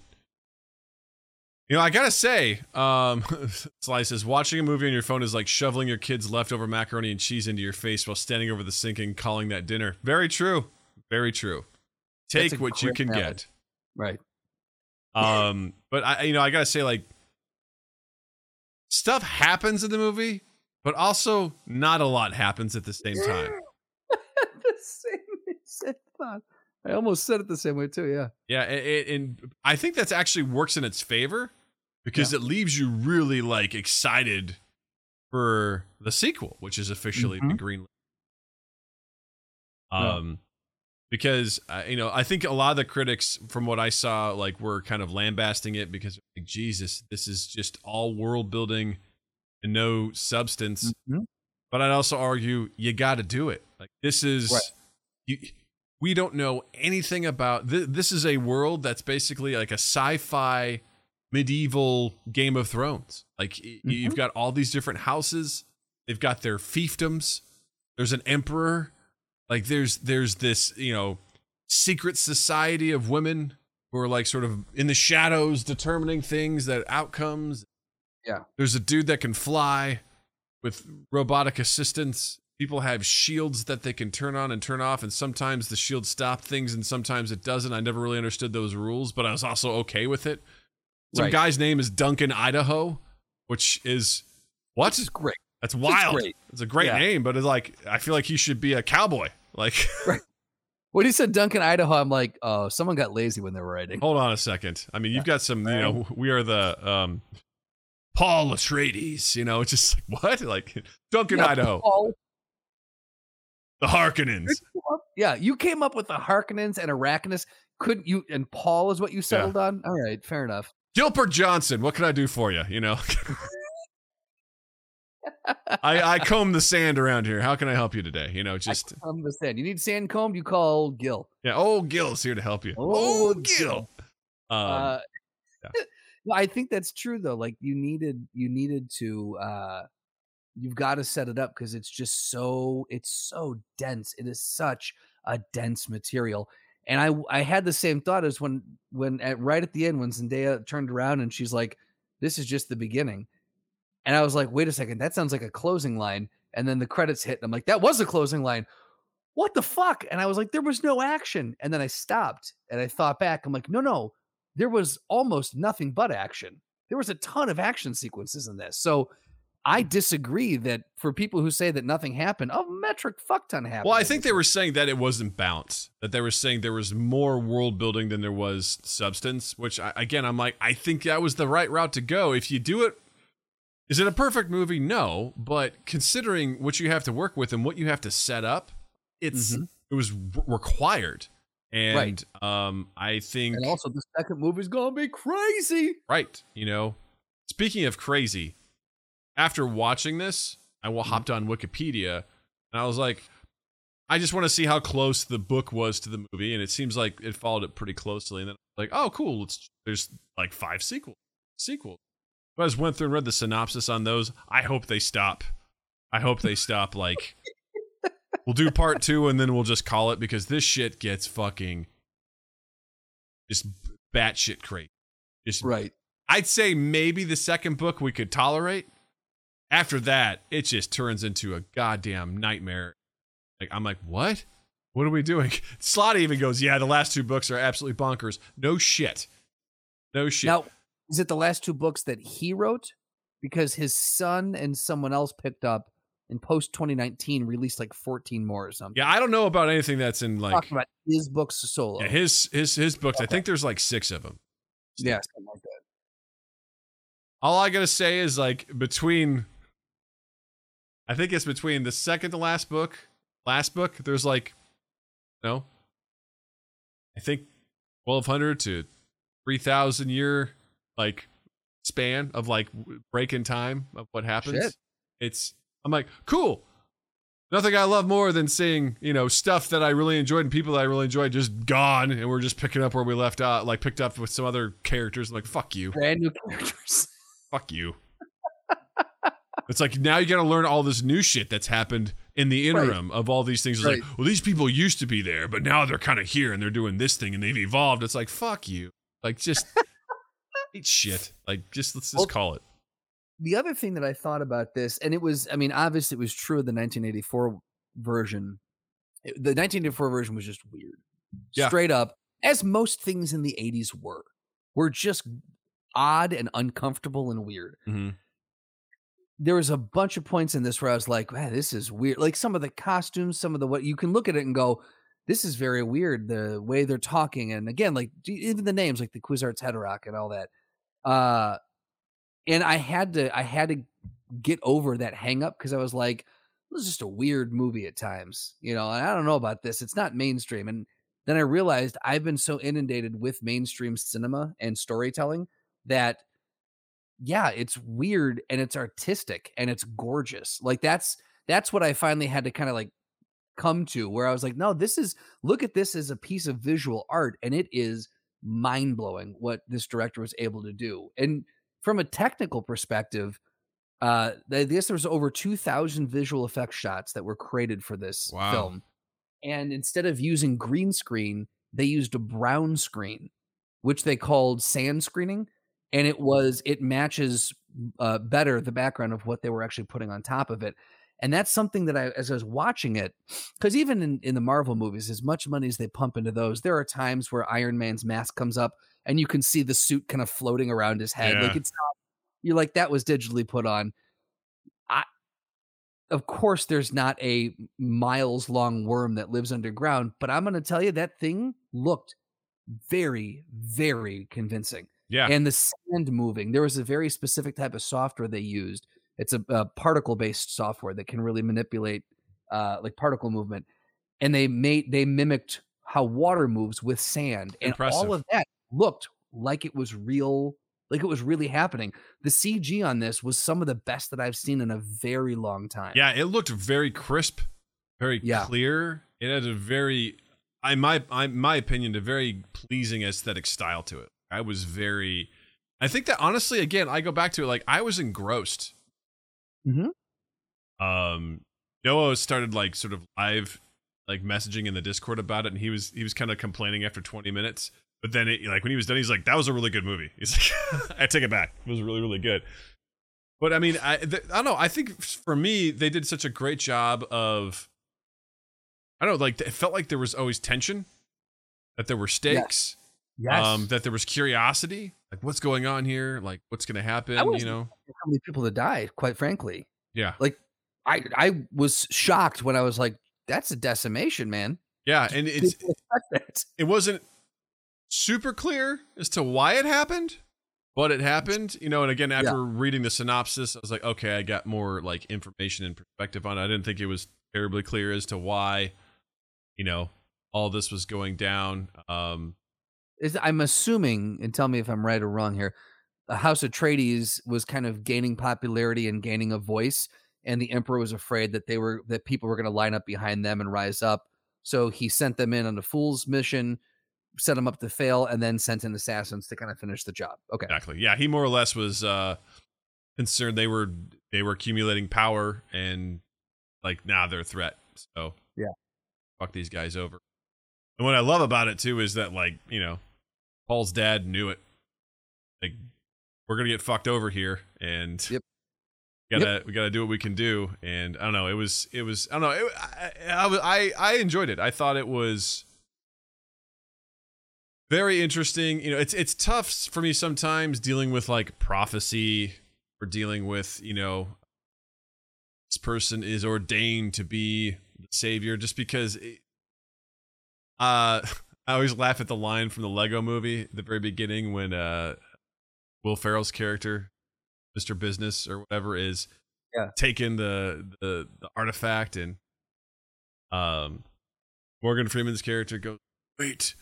you know, I gotta say, um, Sly says watching a movie on your phone is like shoveling your kid's leftover macaroni and cheese into your face while standing over the sink and calling that dinner. Very true. Very true. Take what you can analogy. get. Right. Um, but I, you know, I gotta say, like, stuff happens in the movie, but also not a lot happens at the same time. the same exact thought. I almost said it the same way too. Yeah. Yeah, it, it, and I think that's actually works in its favor because it leaves you really like excited for the sequel, which is officially Mhm. the green. Yeah. Um, because uh, you know, I think a lot of the critics, from what I saw, like were kind of lambasting it because like Jesus, this is just all world building and no substance. Mhm. But I'd also argue you got to do it. Like this is, Right. you, we don't know anything about. Th- this is a world that's basically like a sci-fi medieval Game of Thrones. Like y- you've mm-hmm. got all these different houses. They've got their fiefdoms. There's an emperor. Like there's there's this, you know, secret society of women who are like sort of in the shadows determining things that outcomes. Yeah. There's a dude that can fly with robotic assistance. People have shields that they can turn on and turn off, and sometimes the shield stops things and sometimes it doesn't. I never really understood those rules, but I was also okay with it. Some Right. guy's name is Duncan Idaho, which is what? This is great. That's wild. great. It's a great Yeah. name, but it's like I feel like he should be a cowboy. Like, When he said Duncan, Idaho, I'm like, oh, someone got lazy when they were writing. hold on a second. I mean, you've got some. You know, we are the um, Paul Atreides. You know, it's just like what? Like Duncan Yeah, Idaho, Paul, the Harkonnens. yeah, you came up with the Harkonnens and Arrakis. Couldn't you? And Paul is what you settled on. All right, fair enough. Gilbert Johnson. What can I do for you? You know. I, I comb the sand around here. How can I help you today? You know, just I comb the sand. You need sand combed. You call old Gil. yeah. old Gil's here to help you. Oh, Oh, Gil. Um, uh, yeah. no, I think that's true though. Like you needed, you needed to. uh You've got to set it up because it's just so it's so dense. It is such a dense material. And I I had the same thought as when when at right at the end when Zendaya turned around and she's like, "This is just the beginning," and I was like, "Wait a second, that sounds like a closing line." And then the credits hit, and I'm like, "That was a closing line." What the fuck? And I was like, "There was no action." And then I stopped and I thought back. I'm like, "No, no, there was almost nothing but action. There was a ton of action sequences in this." So I disagree that for people who say that nothing happened, a metric fuck ton happened. Well, I think they were saying that it wasn't balanced. That they were saying there was more world building than there was substance. Which, I, again, I'm like, I think that was the right route to go. If you do it, is it a perfect movie? No, but considering what you have to work with and what you have to set up, it's Mhm. it was r- required. And right. um, I think And also, the second movie's gonna be crazy. Right. You know, speaking of crazy, after watching this, I mm-hmm. hopped on Wikipedia and I was like, I just want to see how close the book was to the movie, and it seems like it followed it pretty closely. And then like, oh, cool. Let's, there's like five sequels. Sequels. I just went through and read the synopsis on those. I hope they stop. I hope they stop. Like, we'll do part two, and then we'll just call it because this shit gets fucking just batshit crazy. Just Right. I'd say maybe the second book we could tolerate. After that, it just turns into a goddamn nightmare. Like I'm like, what? What are we doing? Slotty even goes, yeah, the last two books are absolutely bonkers. No shit. No shit. Now, is it the last two books that he wrote? Because his son and someone else picked up in post 2019 released like 14 more or something. yeah, I don't know about anything that's in like Talking about his books solo. yeah, his his his books. I think there's like six of them. yeah, something like that. All I gotta say is like between I think it's between the second to last book, last book, there's like no. I think twelve hundred to three thousand year like span of like break in time of what happens. Shit. It's I'm like, cool. Nothing I love more than seeing, you know, stuff that I really enjoyed and people that I really enjoyed just gone and we're just picking up where we left out, like picked up with some other characters. I'm like, fuck you. Brand new characters. Fuck you. It's like now you got to learn all this new shit that's happened in the Right. interim of all these things. It's Right. like, well, these people used to be there, but now they're kind of here and they're doing this thing and they've evolved. It's like, fuck you. Like, just eat shit. Like, just let's just Well, call it. the other thing that I thought about this, and it was, I mean, obviously it was true of the 1984 version. The 1984 version was just weird. Yeah. Straight up, as most things in the 80s were, were just odd and uncomfortable and weird. Mhm. There was a bunch of points in this where I was like, man, this is weird. Like some of the costumes, some of the what you can look at it and go, this is very weird. The way they're talking. And again, like even the names, like the Kwisatz Haderach and all that. Uh, and I had to I had to get over that hang up because I was like, this is just a weird movie at times, you know, and I don't know about this. It's not mainstream. And then I realized I've been so inundated with mainstream cinema and storytelling that yeah, it's weird and it's artistic and it's gorgeous. Like that's that's what I finally had to kind of like come to where I was like, no, this is look at this as a piece of visual art and it is mind blowing what this director was able to do. And from a technical perspective, uh, I guess there was over 2,000 visual effects shots that were created for this Wow. film. and instead of using green screen, they used a brown screen, which they called sand screening, and it was it matches uh, better the background of what they were actually putting on top of it. And that's something that I, as I was watching it, because even in, in the Marvel movies, as much money as they pump into those, there are times where Iron Man's mask comes up and you can see the suit kind of floating around his head. Like it's not, you're like, that was digitally put on. I, of course, there's not a miles long worm that lives underground, but I'm going to tell you that thing looked very, very convincing Yeah. and the sand moving. There was a very specific type of software they used. It's a, a particle based software that can really manipulate uh, like particle movement, and they made they mimicked how water moves with sand, and Impressive. all of that looked like it was real, like it was really happening. The CG on this was some of the best that I've seen in a very long time. Yeah, it looked very crisp, very Yeah. clear. It had a very, I my I, my opinion, a very pleasing aesthetic style to it. I was very, I think that honestly, again, I go back to it like I was engrossed. Mhm. Um, Noah started like sort of live, like messaging in the Discord about it, and he was he was kind of complaining after 20 minutes. But then, it, like when he was done, he's like, "That was a really good movie." He's like, "I take it back. It was really, really good." But I mean, I th- I don't know. I think for me, they did such a great job of. I don't know, like it felt like there was always tension, that there were stakes, Yes. um, that there was curiosity, like what's going on here, like what's going to happen, you know? how many people that died? Quite frankly, Yeah, like I I was shocked when I was like, "That's a decimation, man." yeah, and it's Didn't expect that. it wasn't super clear as to why it happened, but it happened, you know. And again, after reading the synopsis, I was like, okay, I got more like information and perspective on it. I didn't think it was terribly clear as to why, you know, all this was going down. Um, is I'm assuming, and tell me if I'm right or wrong here. The House of Atreides was kind of gaining popularity and gaining a voice, and the Emperor was afraid that they were that people were going to line up behind them and rise up. So he sent them in on a fool's mission, set them up to fail, and then sent in assassins to kind of finish the job. Okay, exactly. Yeah, he more or less was uh, concerned they were they were accumulating power and like now they're a threat. So Yeah. fuck these guys over. And what I love about it too is that like you know, Paul's dad knew it. Like we're gonna get fucked over here, and Yep. we gotta we gotta do what we can do. And I don't know. It was it was I don't know. It, I, I I enjoyed it. I thought it was very interesting. You know, it's it's tough for me sometimes dealing with like prophecy or dealing with you know this person is ordained to be the savior just because. It, uh, I always laugh at the line from the Lego Movie at the very beginning when uh, Will Ferrell's character, Mister Business or whatever, is Yeah. taking the, the the artifact and um Morgan Freeman's character goes, "Wait,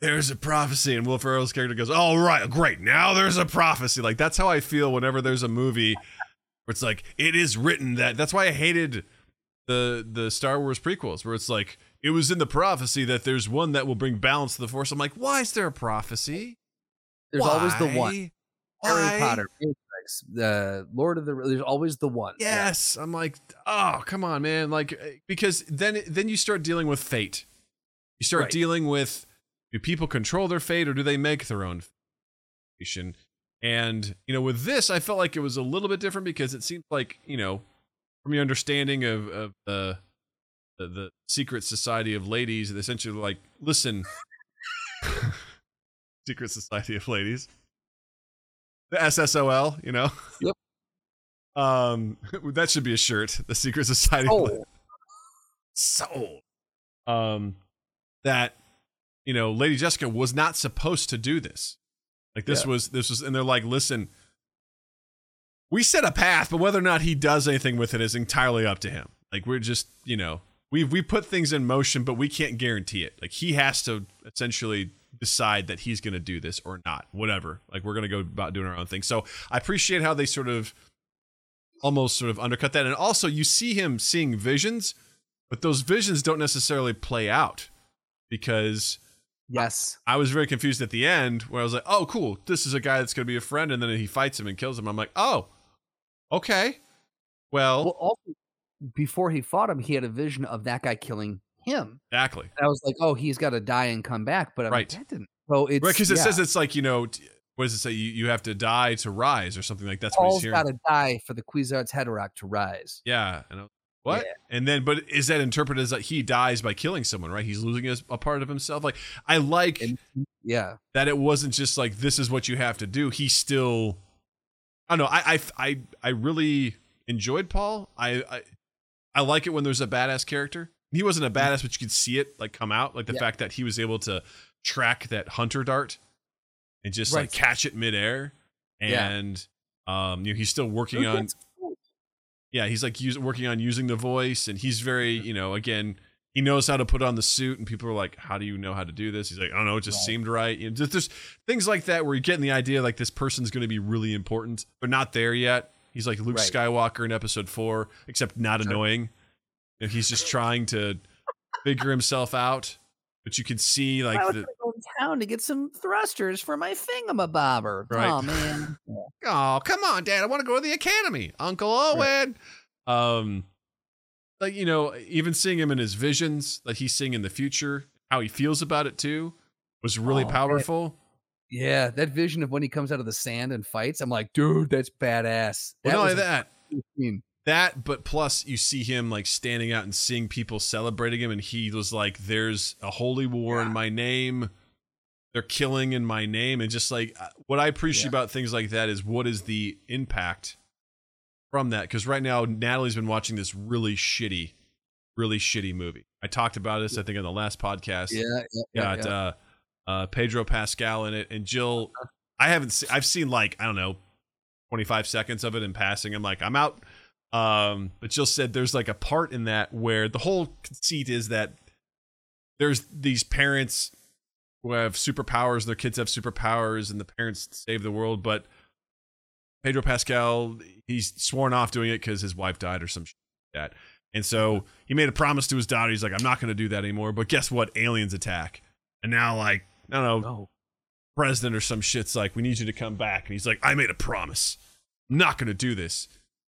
there's a prophecy," and Will Ferrell's character goes, "All right, great, now there's a prophecy." Like that's how I feel whenever there's a movie where it's like it is written that. That's why I hated the the Star Wars prequels, where it's like it was in the prophecy that there's one that will bring balance to the Force. I'm like, why is there a prophecy? there's always the one. Why? Harry Potter, Matrix, the Lord of the. There's always the one. Yeah. Yes, I'm like, oh, come on, man. Like, eh, because then then you start dealing with fate. You start Right. dealing with do people control their fate or do they make their own fate? And you know, with this, I felt like it was a little bit different because it seemed like you know, from your understanding of of the the, the secret society of ladies, they essentially like, listen, secret society of ladies, the SSOL, you know. Yep. Um, that should be a shirt. The Secret Society. of Oh, Ladies. Soul. Um, that you know, Lady Jessica was not supposed to do this. Like this Yeah. was this was, and they're like, listen, we set a path, but whether or not he does anything with it is entirely up to him. Like we're just, you know, we we put things in motion, but we can't guarantee it. Like he has to essentially decide that he's going to do this or not, whatever. Like we're going to go about doing our own thing. So I appreciate how they sort of almost sort of undercut that, and also you see him seeing visions, but those visions don't necessarily play out because yes. I was very confused at the end where I was like, "Oh, cool, this is a guy that's going to be a friend," and then he fights him and kills him. I'm like, "Oh, okay, well, Well, also before he fought him, he had a vision of that guy killing him. Exactly. And I was like, oh, he's got to die and come back. But I'm Right. like, that didn't. So it's Right, because it yeah, says it's like you know, what does it say? You, you have to die to rise or something like that's what he's Paul's hearing. got to die for the Kwisatz Haderach to rise. Yeah. And what? Yeah. And then, but is that interpreted as that he dies by killing someone? Right? He's losing his, a part of himself. Like I like And yeah, that it wasn't just like this is what you have to do. He still, I don't know. I I I, I really enjoyed Paul. I, I I like it when there's a badass character. He wasn't a badass, but you could see it like come out, like the Yeah. fact that he was able to track that hunter dart and just like catch it midair. Yeah. And um, you know, he's still working on yeah, he's like use, working on using the voice, and he's very, you know, again, he knows how to put on the suit, and people are like, "How do you know how to do this?" He's like, "I don't know, it just Right. seemed right." You know, just, there's things like that where you're getting the idea like this person's going to be really important, but not there yet. He's like Luke Right. Skywalker in Episode Four, except not annoying. You know, he's just trying to figure himself out, but you can see like I was the gonna go to town to get some thrusters for my thingamabobber. Right. Oh man, oh come on dad i want to go to the academy uncle owen um like you know even seeing him in his visions that he's seeing in the future how he feels about it too was really Oh, powerful yeah, that vision of when he comes out of the sand and fights. I'm like, dude, that's badass. well, not only that that but plus you see him like standing out and seeing people celebrating him and he was like there's a holy war in my name they're killing in my name and just like uh, what i appreciate Yeah. about things like that is what is the impact from that because right now natalie's been watching this really shitty really shitty movie i talked about this i think on the last podcast Yeah, yeah, yeah, got yeah. uh uh pedro pascal in it and jill i haven't seen i've seen like i don't know 25 seconds of it in passing. I'm like i'm out. Um but jill said there's like a part in that where the whole conceit is that there's these parents who have superpowers their kids have superpowers and the parents save the world but pedro pascal he's sworn off doing it because his wife died or some shit like that. And so he made a promise to his daughter. He's like i'm not going to do that anymore. But guess what? Aliens attack. And now like i don't know Oh, president or some shit's like, we need you to come back. And he's like, I made a promise. I'm not going to do this.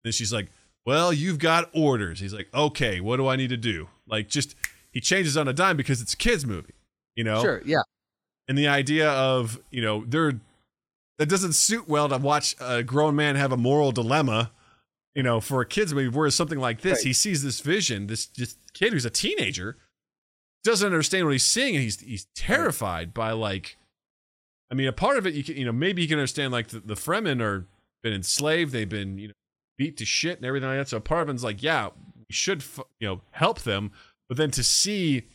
And she's like, well, you've got orders. He's like, okay, what do I need to do? Like, just, he changes on a dime because it's a kid's movie, you know? sure, yeah, And the idea of, you know, they're, that doesn't suit well to watch a grown man have a moral dilemma, you know, for a kid's movie. Whereas something like this, Right. he sees this vision, this, this kid who's a teenager doesn't understand what he's seeing, and he's he's terrified by like, I mean, a part of it, you can, you know, maybe you can understand like the, the Fremen are been enslaved, they've been you know beat to shit and everything like that. So part of it's like, yeah, we should f- you know help them, but then to see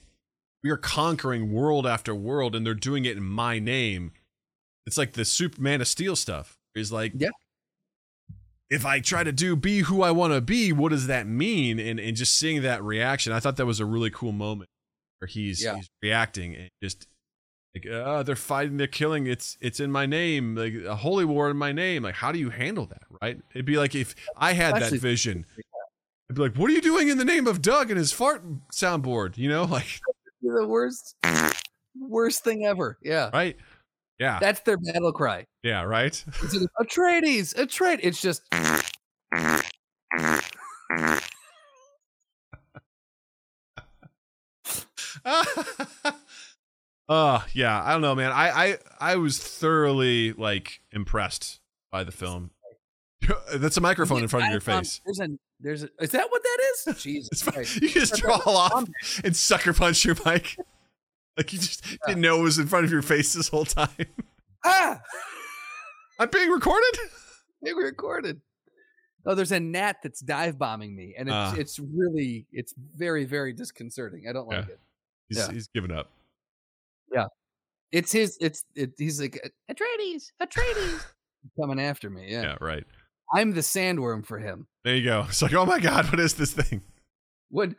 we are conquering world after world, and they're doing it in my name. It's like the Superman of Steel stuff. Is like, Yeah. If I try to do be who I want to be, what does that mean? And and just seeing that reaction, I thought that was a really cool moment where he's Yeah. he's reacting and just like uh, they're fighting, they're killing. It's it's in my name, like a holy war in my name. Like how do you handle that? Right? It'd be like if I had that vision. I'd be like, what are you doing in the name of Doug and his fart soundboard? You know, like the worst, worst thing ever. Yeah, right? Yeah, that's their battle cry. yeah, right. It's Atreides, Atreides. It's just uh yeah, I don't know, man. I I I was thoroughly like impressed by the film. That's a microphone in front of your face. There's a, there's a, is that what that is? Jesus Christ. You just draw off and sucker punch your mic. Like you just didn't know it was in front of your face this whole time. Ah, I'm being recorded. Being recorded. Oh, there's a gnat that's dive bombing me, and it's Ah. it's really it's very very disconcerting. I don't like Yeah. it. He's, Yeah. he's giving up. Yeah. It's his. It's it, he's like Atreides, Atreides, coming after me. Yeah. Yeah, right. I'm the sandworm for him. There you go. It's like, oh my god, what is this thing? When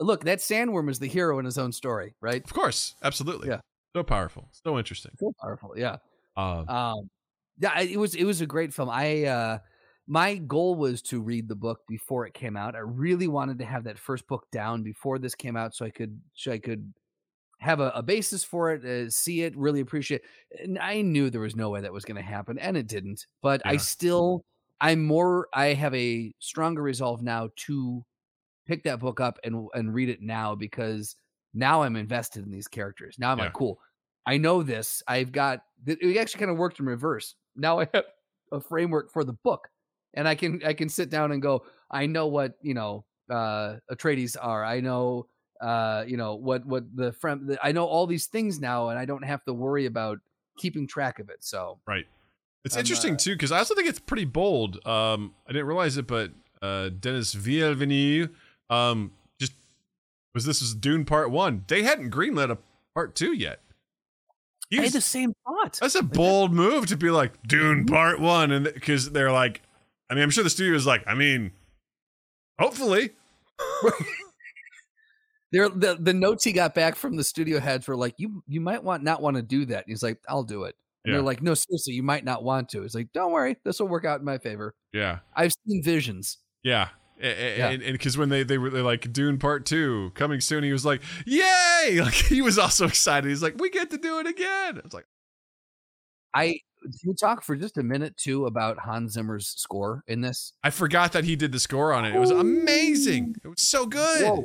look, that sandworm is the hero in his own story, right? Of course, absolutely. Yeah. So powerful, so interesting. So powerful. Yeah. Uh, Um, yeah, it was it was a great film. I uh, my goal was to read the book before it came out. I really wanted to have that first book down before this came out, so I could so I could have a, a basis for it, uh, see it, really appreciate. it. And I knew there was no way that was going to happen, and it didn't. But I still, I'm more. I have a stronger resolve now to pick that book up and and read it now because now I'm invested in these characters. Now I'm Yeah. like, cool. I know this. I've got it actually kind of worked in reverse. Now I have a framework for the book. And I can I can sit down and go, I know what, you know, uh Atreides are. I know uh, you know, what what the friend I know all these things now and I don't have to worry about keeping track of it. So Right. It's I'm, interesting uh, too because I also think it's pretty bold. Um, I didn't realize it, but uh, Denis Villeneuve, um, just was this was Dune Part One. They hadn't greenlit a Part Two yet. He I had the same thought. that's a bold move to be like Dune Part One, and because they're like, I mean, I'm sure the studio is like, I mean, hopefully, There, the the notes he got back from the studio heads were like, "You you might want not want to do that." And he's like, "I'll do it." And Yeah. they're like, "No, seriously, you might not want to." It's like, "Don't worry, this will work out in my favor." yeah, I've seen visions. yeah. Yeah. And because when they they were they're like Dune Part Two coming soon, he was like, "Yay!" Like he was also excited. He's like, "We get to do it again." It's like, I can we talk for just a minute too about Hans Zimmer's score in this? I forgot that he did the score on it. It was amazing. It was so good. Whoa.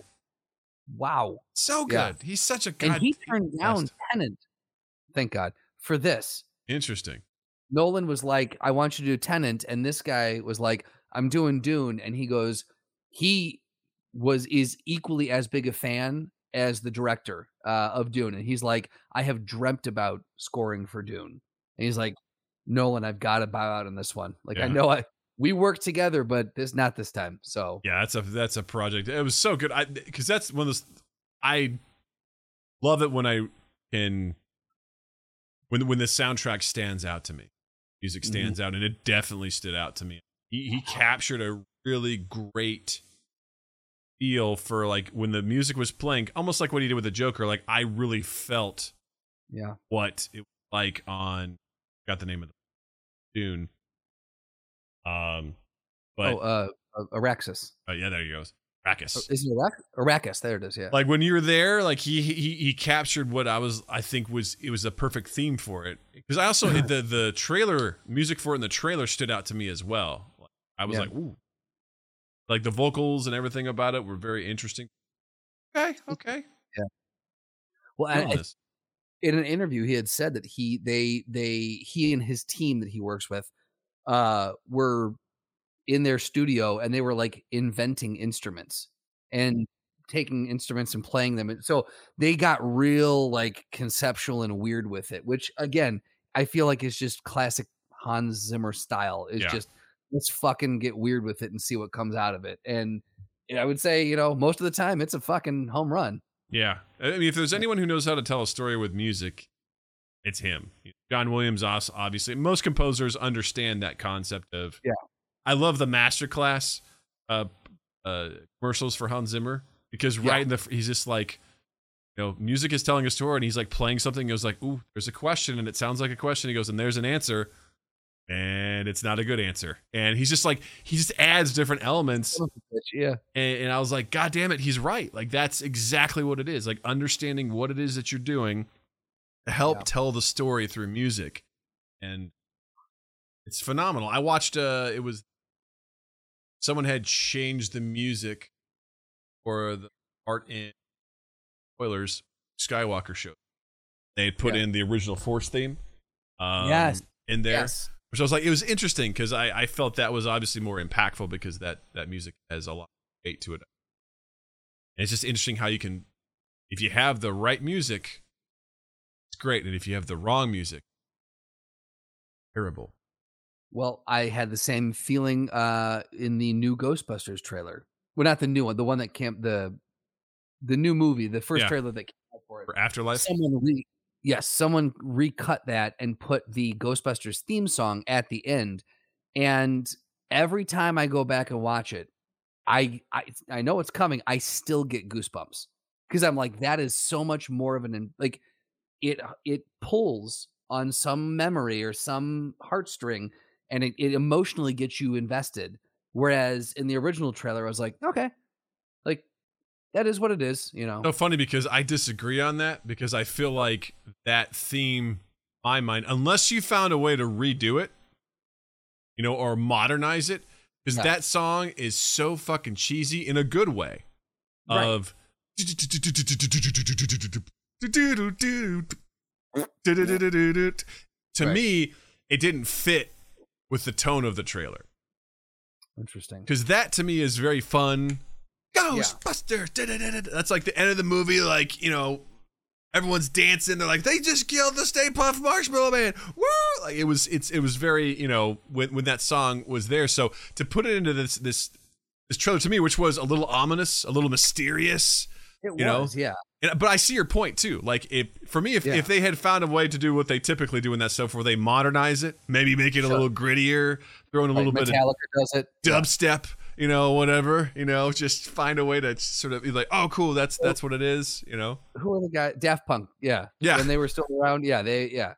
Wow! So good. Yeah. He's such a And he turned down best. Tenet. Thank God for this. Interesting. Nolan was like, I want you to do Tenet, and this guy was like, I'm doing Dune, and he goes, he was is equally as big a fan as the director uh, of Dune, and he's like, I have dreamt about scoring for Dune, and he's like, Nolan, I've got to bow out on this one. Like I know I we work together, but this not this time. So Yeah, that's a that's a project. It was so good. I because that's one of those. I love it when I can when when the soundtrack stands out to me. Music Mm-hmm. stands out, and it definitely stood out to me. He he captured a really great feel for like when the music was playing, almost like what he did with the Joker. Like I really felt yeah, what it was like on got the name of the Dune. Um, but oh, uh, uh, Araxis. oh, yeah, there he goes. Arrakis. Oh, Is it Arax- Arrakis? There it is. Yeah. like when you were there like he he he captured what i was i think was it was a perfect theme for it because i also the the trailer music for it in the trailer stood out to me as well i was Yeah. like ooh like the vocals and everything about it were very interesting okay okay Yeah. well, I, I. in an interview he had said that he they they he and his team that he works with uh were in their studio and they were like inventing instruments and taking instruments and playing them and so they got real like conceptual and weird with it which again i feel like is just classic hans zimmer style is Yeah. just let's fucking get weird with it and see what comes out of it and i would say you know most of the time it's a fucking home run yeah. I mean if there's anyone who knows how to tell a story with music it's him. John williams obviously. Most composers understand that concept of Yeah. i love the masterclass uh uh commercials for hans zimmer because Yeah. right in the he's just like you know music is telling a story and he's like playing something he goes like ooh there's a question and it sounds like a question. He goes and there's an answer and it's not a good answer and he's just like he just adds different elements yeah and, and I was like, God damn it, he's right. Like that's exactly what it is. Like understanding what it is that you're doing to help Yeah. tell the story through music, and it's phenomenal. I watched. uh It was someone had changed the music for the art in spoilers Skywalker show. They had put Yeah. in the original Force theme. Um, Yes. in there. yes Which I was like, it was interesting because I, I felt that was obviously more impactful because that that music has a lot of weight to it. And it's just interesting how you can, if you have the right music, it's great, and if you have the wrong music, terrible. Well, I had the same feeling uh in the new Ghostbusters trailer. Well, not the new one, the one that came the the new movie, the first Yeah. trailer that came out for it. For Afterlife, Someone re yes, someone recut that and put the Ghostbusters theme song at the end. And every time I go back and watch it, I I I know it's coming. I still get goosebumps because I'm like, that is so much more of an like it uh, it pulls on some memory or some heartstring and it, it emotionally gets you invested. Whereas in the original trailer, I was like, okay, that is what it is, you know. so funny because I disagree on that because I feel like that theme, my mind, unless you found a way to redo it, you know, or modernize it, because Yeah. that song is so fucking cheesy in a good way. Right. of to me it didn't fit with the tone of the trailer Interesting. because that to me is very fun ghostbusters da-da-da-da. that's like the end of the movie like you know everyone's dancing they're like they just killed the stay puft marshmallow man Woo! like it was it's it was very you know when when that song was there so to put it into this this this trailer to me which was a little ominous a little mysterious It you know? yeah. and, but I see your point too. Like if for me, if, Yeah. if they had found a way to do what they typically do in that stuff, where they modernize it, maybe make it a little grittier, throw in a Like little bit of does it. dubstep, you know, whatever, you know, just find a way to sort of be like, oh, cool, that's that's what it is, you know. Who are the guys? Daft Punk. Yeah. Yeah. When they were still around. Yeah. They. Yeah.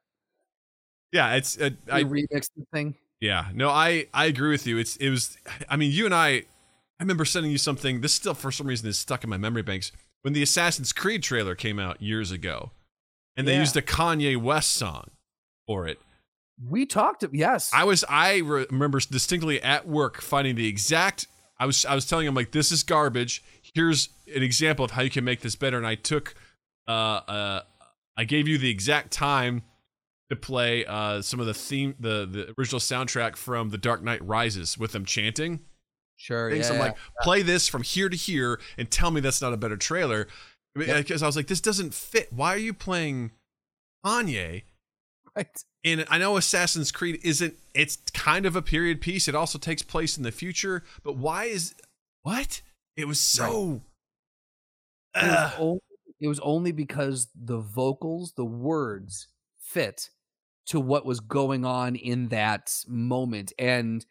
Yeah, it's uh, I remixed the thing. yeah no I I agree with you. It's it was I mean you and I I remember sending you something. This still for some reason is stuck in my memory banks when the Assassin's Creed trailer came out years ago, and they Yeah. used a Kanye West song for it. We talked. Yes. I was I re- remember distinctly at work finding the exact I was I was telling him like this is garbage. Here's an example of how you can make this better and I took uh uh I gave you the exact time to play uh some of the theme the the original soundtrack from The Dark Knight Rises with them chanting. sure. Things Yeah. I'm like play this from here to here and tell me that's not a better trailer. Yep. Because I was like this doesn't fit. Why are you playing Kanye? right. And I know Assassin's Creed isn't it's kind of a period piece. It also takes place in the future, but why is what? It was so It was, only, it was only because the vocals, the words fit to what was going on in that moment. And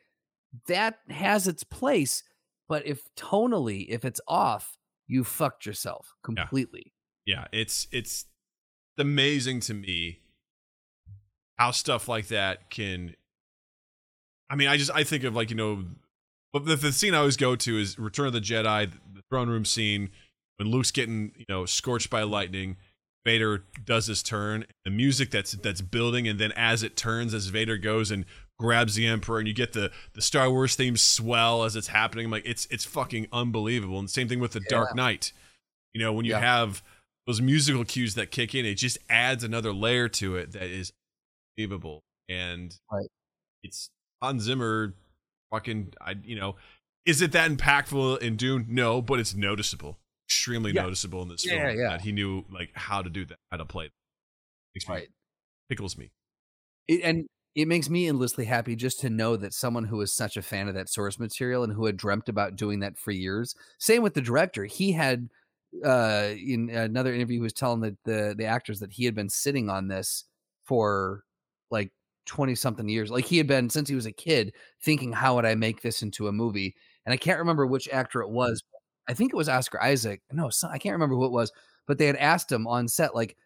that has its place. But if tonally, if it's off, you fucked yourself completely. yeah, it's it's amazing to me how stuff like that can I mean, I just I think of like, you know, but the, the scene I always go to is Return of the Jedi, the throne room scene when Luke's getting, you know, scorched by lightning. Vader does his turn, the music that's that's building, and then as it turns, as Vader goes and grabs the Emperor, and you get the the Star Wars theme swell as it's happening. I'm like it's it's fucking unbelievable. And same thing with the Dark Knight. You know, when you Yeah. have those musical cues that kick in, it just adds another layer to it that is unbelievable. And Right. it's Hans Zimmer, fucking, I you know, is it that impactful in Dune? No, but it's noticeable, extremely Yeah. noticeable in this Yeah, film yeah. that he knew like how to do that, how to play. It. Makes me Right. tickles me. It, and it makes me endlessly happy just to know that someone who is such a fan of that source material and who had dreamt about doing that for years. Same with the director. He had uh in another interview he was telling the the, the actors that he had been sitting on this for like 20 something years. Like he had been since he was a kid thinking how would I make this into a movie? And I can't remember which actor it mm. was. I think it was Oscar Isaac. No, I can't remember who it was, but they had asked him on set like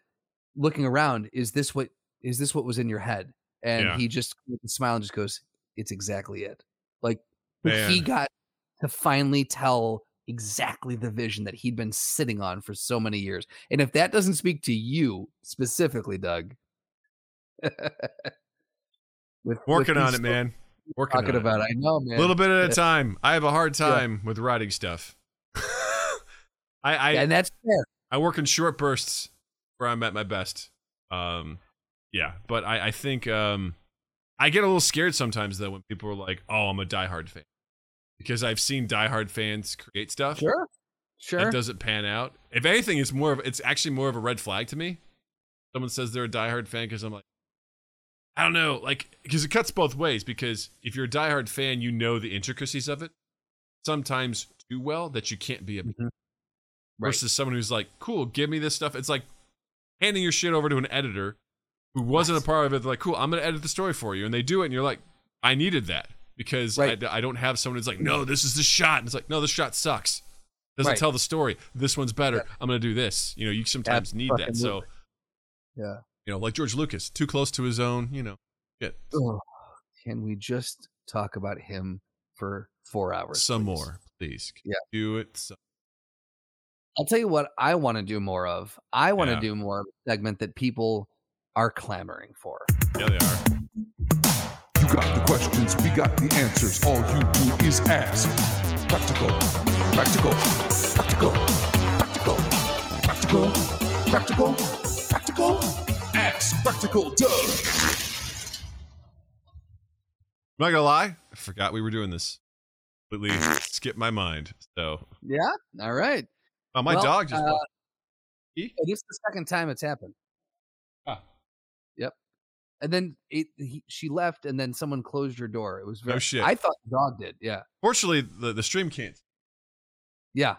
looking around, is this what is this what was in your head? And Yeah. he just with a smile and just goes, "It's exactly it." Like Man. he got to finally tell exactly the vision that he'd been sitting on for so many years. And if that doesn't speak to you specifically, Doug, with Working with on it, man. Working Talking about, it. I know, man. A little bit at a time. I have a hard time with writing stuff. I I, Yeah, and that's fair. I work in short bursts where I'm at my best. Um, yeah, but I, I think um, I get a little scared sometimes though when people are like, "Oh, I'm a diehard fan," because I've seen diehard fans create stuff Sure, sure. that doesn't pan out. If anything, it's more of it's actually more of a red flag to me. Someone says they're a diehard fan because I'm like, I don't know, like because it cuts both ways. Because if you're a diehard fan, you know the intricacies of it sometimes too well that you can't be a Mhm. Right. versus someone who's like, cool, give me this stuff. It's like handing your shit over to an editor who wasn't a part of it. They're like, cool, I'm going to edit the story for you. And they do it. And you're like, I needed that because Right. I, I don't have someone who's like, no, this is the shot. And it's like, no, this shot sucks. Doesn't Right. tell the story. This one's better. Yeah. I'm going to do this. You know, you sometimes need that. So. Yeah. You know, like George Lucas, too close to his own, you know, shit. Ugh. Can we just talk about him for four hours? Some please? more, please. Yeah. Do it. So- I'll tell you what I want to do more of. I want to Yeah. do more of a segment that people are clamoring for. yeah, they are. You got the questions, we got the answers. All you do is ask. Practical, practical, practical. Practical, practical, ask practical Doug. I'm not gonna lie, I forgot we were doing this. Completely skipped my mind. So, Yeah. All right. oh, my Well, dog just. uh, He? It is the second time it's happened. Ah. Yep. And then it, he, she left, and then someone closed your door. It was No very. shit. I thought the dog did. Yeah. Fortunately, the, the stream can't. Yeah.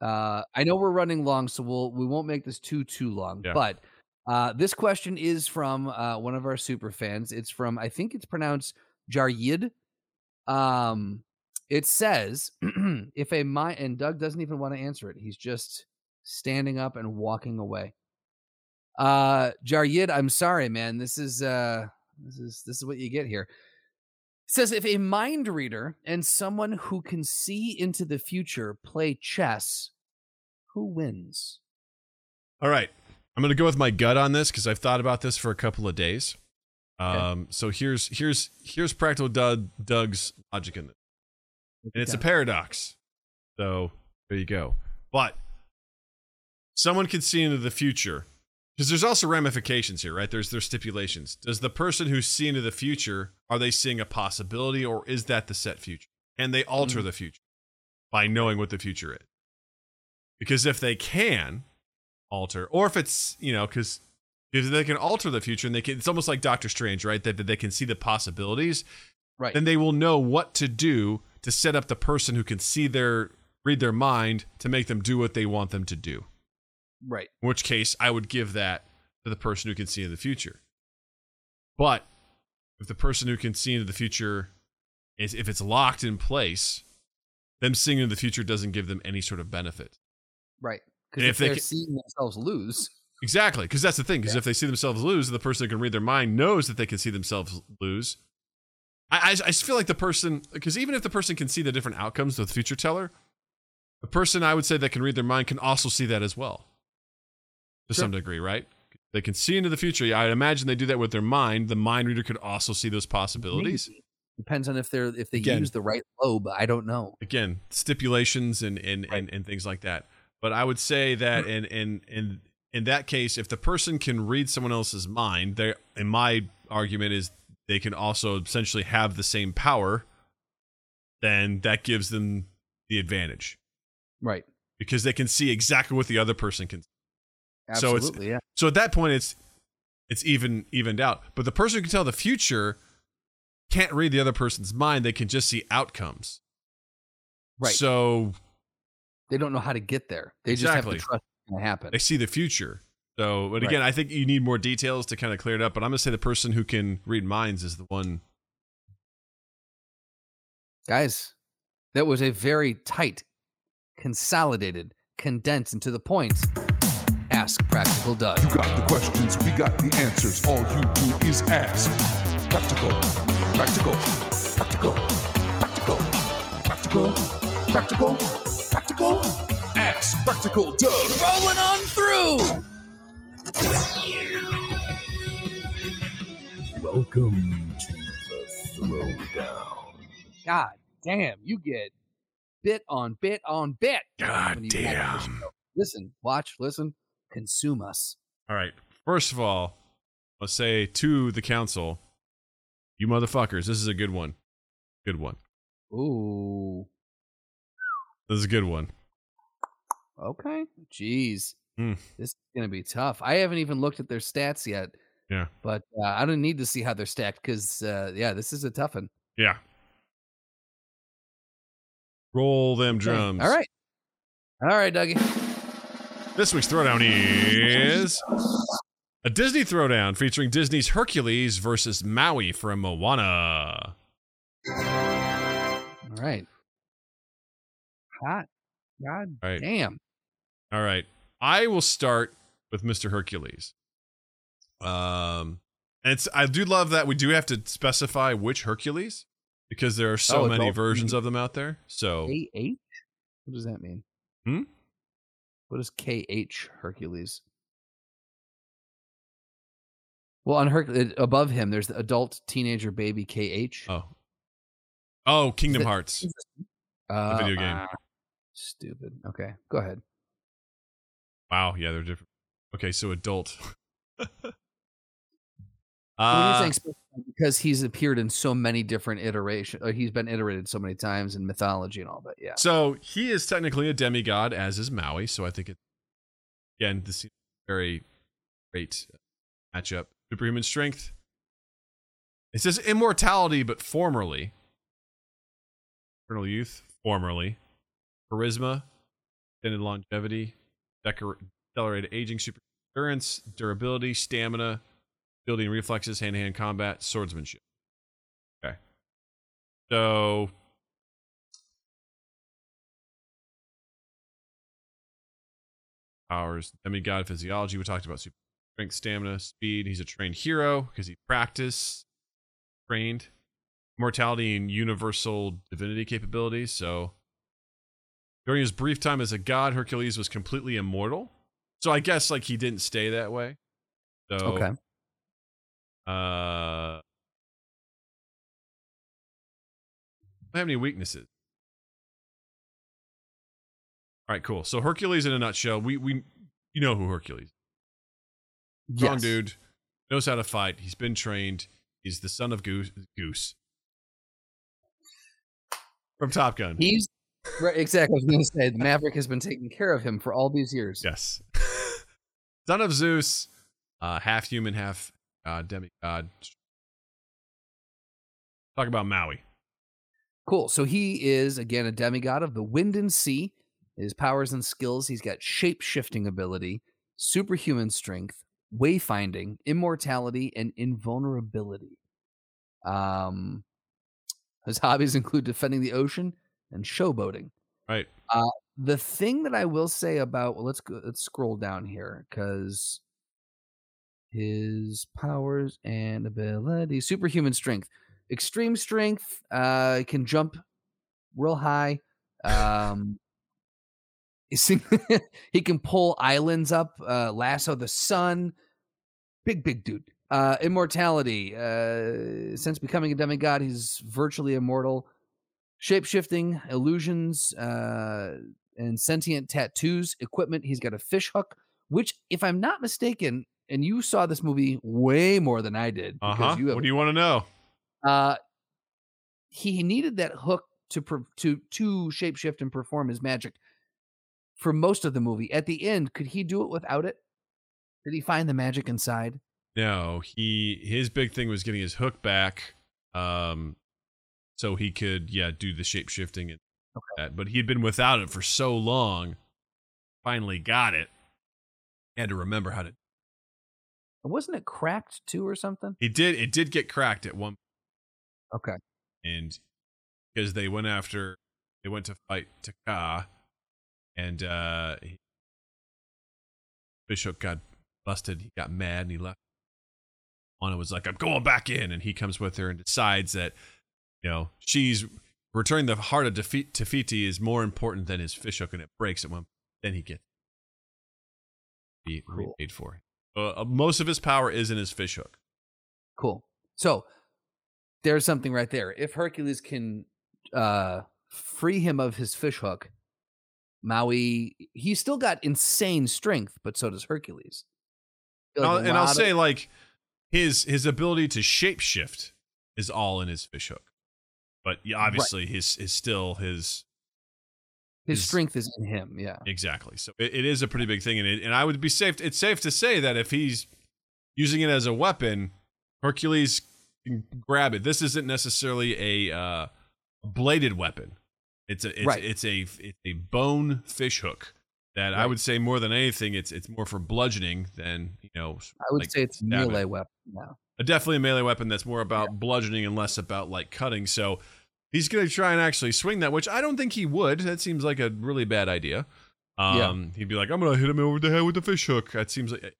Uh, I know we're running long, so we'll we won't make this too too long. Yeah. But uh, this question is from uh, one of our super fans. It's from I think it's pronounced Jaryid. Um, it says if a my and Doug doesn't even want to answer it. He's just standing up and walking away. Uh, Jaryid, I'm sorry, man. This is uh, this is this is what you get here. Says if a mind reader and someone who can see into the future play chess, who wins? All right. I'm going to go with my gut on this because I've thought about this for a couple of days. Okay. Um, so here's here's here's practical Doug, Doug's logic in this, and it's a paradox. So there you go. But someone can see into the future because there's also ramifications here, right? There's there's stipulations. Does the person who's seeing into the future are they seeing a possibility, or is that the set future? And they alter Mhm. the future by knowing what the future is? Because if they can alter, or if it's you know, because because they can alter the future and they can, it's almost like Doctor Strange, right? That, that they can see the possibilities Right. then they will know what to do to set up the person who can see their read their mind to make them do what they want them to do. Right. In which case, I would give that to the person who can see in the future. But if the person who can see into the future is if it's locked in place, them seeing into the future doesn't give them any sort of benefit. Right. Because if if, they they're seeing themselves lose, Exactly, because that's the thing. Because Yeah. if they see themselves lose, the person who can read their mind knows that they can see themselves lose. I, I, I just feel like the person, because even if the person can see the different outcomes of the future teller, the person I would say that can read their mind can also see that as well, to Sure. some degree, right? They can see into the future. I imagine they do that with their mind. The mind reader could also see those possibilities. maybe. depends on if they're if they Again. use the right lobe. I don't know. again stipulations and and, Right. and and things like that but i would say that mm-hmm. in in in in that case if the person can read someone else's mind they in my argument is they can also essentially have the same power then that gives them the advantage Right. because they can see exactly what the other person can So it's- yeah. so at that point it's it's even evened out but the person who can tell the future can't read the other person's mind they can just see outcomes Right. so they don't know how to get there. They just have to trust it's going to happen. they see the future. So, but Right. again, I think you need more details to kind of clear it up. But I'm gonna say the person who can read minds is the one. Guys, that was a very tight, consolidated, condensed, and to the point. Ask Practical Doug. You got the questions, we got the answers. All you do is ask. Practical, practical, practical, practical, practical, practical, practical. Ask practical Doug. Rolling on through. Welcome to the throwdown. God damn, you get bit on bit on bit. God when you watch this damn. Listen, watch, listen, consume us. All right. First of all, let's say to the council, you motherfuckers, this is a good one. Good one. Ooh. This is a good one. Okay. Jeez. Hmm. This is going to be tough. I haven't even looked at their stats yet. Yeah. But uh, I don't need to see how they're stacked because, uh, yeah, this is a tough one. Yeah. Roll them Okay. drums. All right. All right, Dougie. This week's throwdown is a Disney throwdown featuring Disney's Hercules versus Maui from Moana. All right. Hot. God All right. damn. All right. I will start with Mr. Hercules. Um and it's I do love that we do have to specify which Hercules because there are so Oh, many versions of them out there. So KH? What does that mean? Hmm? What is KH Hercules? Well, on Herc- above him, there's the adult teenager baby KH. oh. Oh, Kingdom Hearts. Uh, video game. ah, stupid. Okay, go ahead. Wow, yeah, they're different. Okay, so adult. when you're Uh, saying special, because he's appeared in so many different iterations, or uh, he's been iterated so many times in mythology and all that. Yeah. So he is technically a demigod, as is Maui. So I think it again this is very great uh, matchup. Superhuman strength. It says immortality, but formerly. Eternal youth, formerly. Charisma, extended longevity, accelerated aging, super endurance, durability, stamina, building reflexes, hand to hand combat, swordsmanship. Okay. So powers, demigod physiology. We talked about super strength, stamina, speed. He's a trained hero because he practiced, trained, mortality, and universal divinity capabilities. So during his brief time as a god, Hercules was completely immortal. So I guess like he didn't stay that way. So Okay. Uh don't have any weaknesses. All right, cool. So Hercules in a nutshell, we we you know who Hercules. Strong Yes. dude, knows how to fight. He's been trained. He's the son of Goose. Goose from Top Gun. He's right, exactly. I was going to say the Maverick has been taking care of him for all these years. yes, son of Zeus, uh, half human, half uh, demigod. Talk about Maui. Cool. So he is again a demigod of the wind and sea. His powers and skills, he's got shape shifting ability, superhuman strength, wayfinding, immortality, and invulnerability. Um, his hobbies include defending the ocean and showboating. Right. The thing that I will say about well, let's go, let's scroll down here because his powers and abilities: superhuman strength, extreme strength, uh, can jump real high. Um, he can pull islands up, uh, lasso the sun. Big, big dude. Uh, immortality. Uh, since becoming a demigod, he's virtually immortal. Shape shifting, illusions, uh, and sentient tattoos, equipment. He's got a fish hook, which, if I'm not mistaken, and you saw this movie way more than I did. Uh-huh. you have What do you want to know? uh, he needed that hook to to to shapeshift and perform his magic for most of the movie. At the end, could he do it without it? Did he find the magic inside? No, he his big thing was getting his hook back, um, so he could yeah do the shape shifting and that. But he had been without it for so long. Finally got it. He had to remember how to. Wasn't it cracked too or something? He did. It did get cracked at one, Okay. and because they went after, they went to fight Te Kā, and uh, he- Fishhook got busted. He got mad and he left. Anna was like, "I'm going back in," and he comes with her and decides that, you know, she's returning the heart of defeat. Te Fiti is more important than his fishhook, and it breaks at one. Then he gets be Cool. repaid for. Uh, most of his power is in his fishhook. Cool. So there's something right there. If Hercules can uh free him of his fish hook, Maui he's still got insane strength, but so does Hercules. And I'll, and I'll of- say like his his ability to shapeshift is all in his fishhook, but yeah, obviously his is still his his strength is in him. Yeah. exactly. So it, it is a pretty big thing, and it, and I would be safe. It's safe to say that if he's using it as a weapon, Hercules can grab it. This isn't necessarily a uh, bladed weapon. It's a it's, Right. it's a it's a bone fish hook that I would say more than anything, it's it's more for bludgeoning than you know. I would like say it's melee weapon now. definitely a melee weapon that's more about bludgeoning and less about like cutting. So he's going to try and actually swing that, which I don't think he would. That seems like a really bad idea. Yeah. Um, he'd be like, I'm going to hit him over the head with the fish hook. That seems like it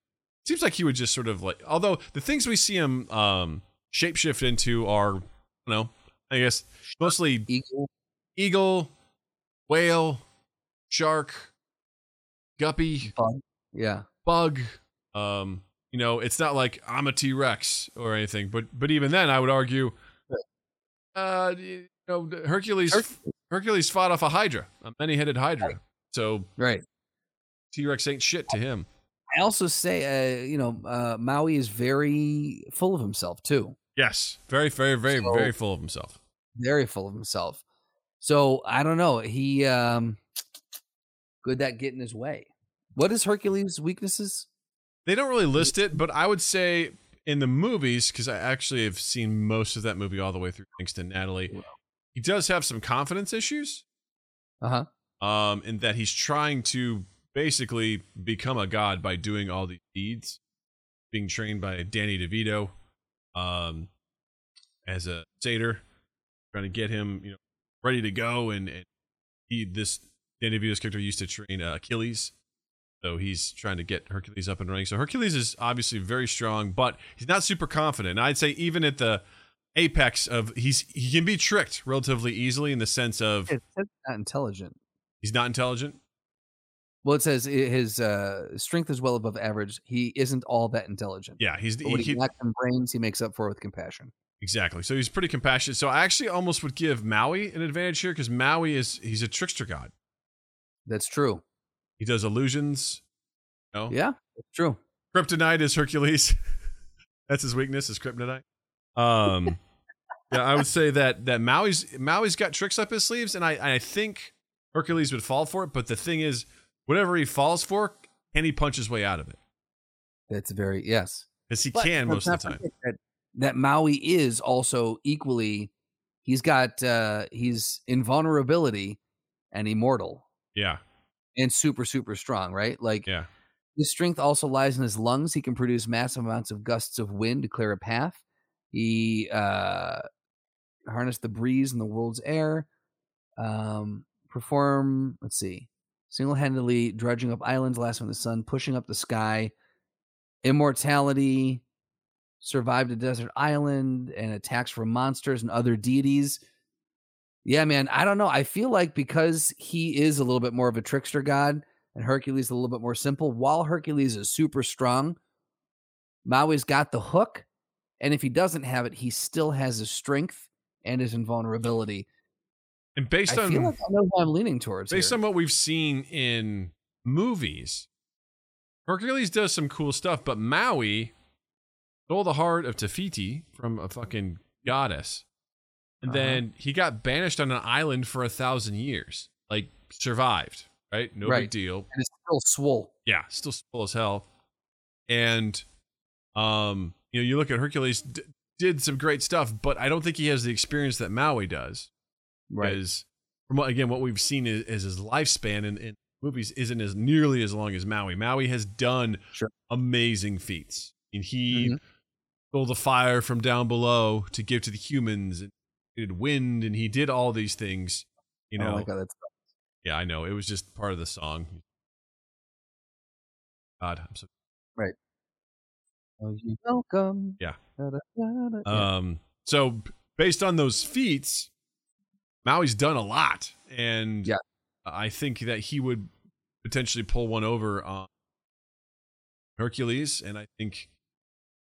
seems like he would just sort of like. Although the things we see him um shapeshift into are, you know, I guess mostly Eagle. eagle, whale, shark, guppy, Bug. Yeah. bug. Um, you know, it's not like I'm a T Rex or anything, but but even then, I would argue, uh, know, Hercules Hercules. Hercules fought off a Hydra, a many headed Hydra. So Right. T Rex ain't shit to him. I also say, uh, you know, uh, Maui is very full of himself too. Yes, very, very, very, So- very full of himself. Very full of himself. So I don't know. He um could that get in his way? What is Hercules' weaknesses? They don't really list it, but I would say in the movies, because I actually have seen most of that movie all the way through, thanks to Natalie. He does have some confidence issues, Uh huh. um, in that he's trying to basically become a god by doing all these deeds, being trained by Danny DeVito, um, as a satyr, trying to get him, you know, ready to go. And, and he, this Danny DeVito's character used to train uh, Achilles, so he's trying to get Hercules up and running. So Hercules is obviously very strong, but he's not super confident. And I'd say even at the apex of he's he can be tricked relatively easily in the sense of It's not intelligent. he's not intelligent. Well, it says his uh, strength is well above average. He isn't all that intelligent. Yeah, he's But what he, he lacks in brains, he makes up for with compassion. exactly. So he's pretty compassionate. So I actually almost would give Maui an advantage here because Maui is he's a trickster god. That's true. He does illusions. You know? Yeah, that's true. Kryptonite is Hercules. That's his weakness is kryptonite. Um, yeah, I would say that that Maui's Maui's got tricks up his sleeves, and I I think Hercules would fall for it. But the thing is, whatever he falls for, can he punch his way out of it? That's very yes. Because he But can most of the time. That, that Maui is also equally. He's got uh he's invulnerability and immortal Yeah, and super super strong, right? Like yeah, his strength also lies in his lungs. He can produce massive amounts of gusts of wind to clear a path. He uh harness the breeze in the world's air. Um perform, let's see, single-handedly dredging up islands, last in the sun, pushing up the sky. Immortality, survived a desert island and attacks from monsters and other deities. Yeah, man, I don't know. I feel like because he is a little bit more of a trickster god and Hercules a little bit more simple, while Hercules is super strong, Maui's got the hook. And if he doesn't have it, he still has his strength and his invulnerability. and based I on feel like I know I'm leaning towards. based here. on what we've seen in movies, Hercules does some cool stuff, but Maui stole the heart of Te Fiti from a fucking goddess. And Uh-huh. then he got banished on an island for a thousand years. Like survived, right? No big deal. and it's still swole. Yeah, still full as hell. And um, you know, you look at Hercules d- did some great stuff, but I don't think he has the experience that Maui does. Because from what again, what we've seen is, is his lifespan in, in movies isn't as nearly as long as Maui. Maui has done Sure. amazing feats. And he Mhm. stole the fire from down below to give to the humans and created wind and he did all these things. You know, oh my god, that's yeah, I know. It was just part of the song. God, I'm so oh, you welcome. Yeah. Um, so based on those feats, Maui's done a lot, and Yeah. I think that he would potentially pull one over on Hercules, and I think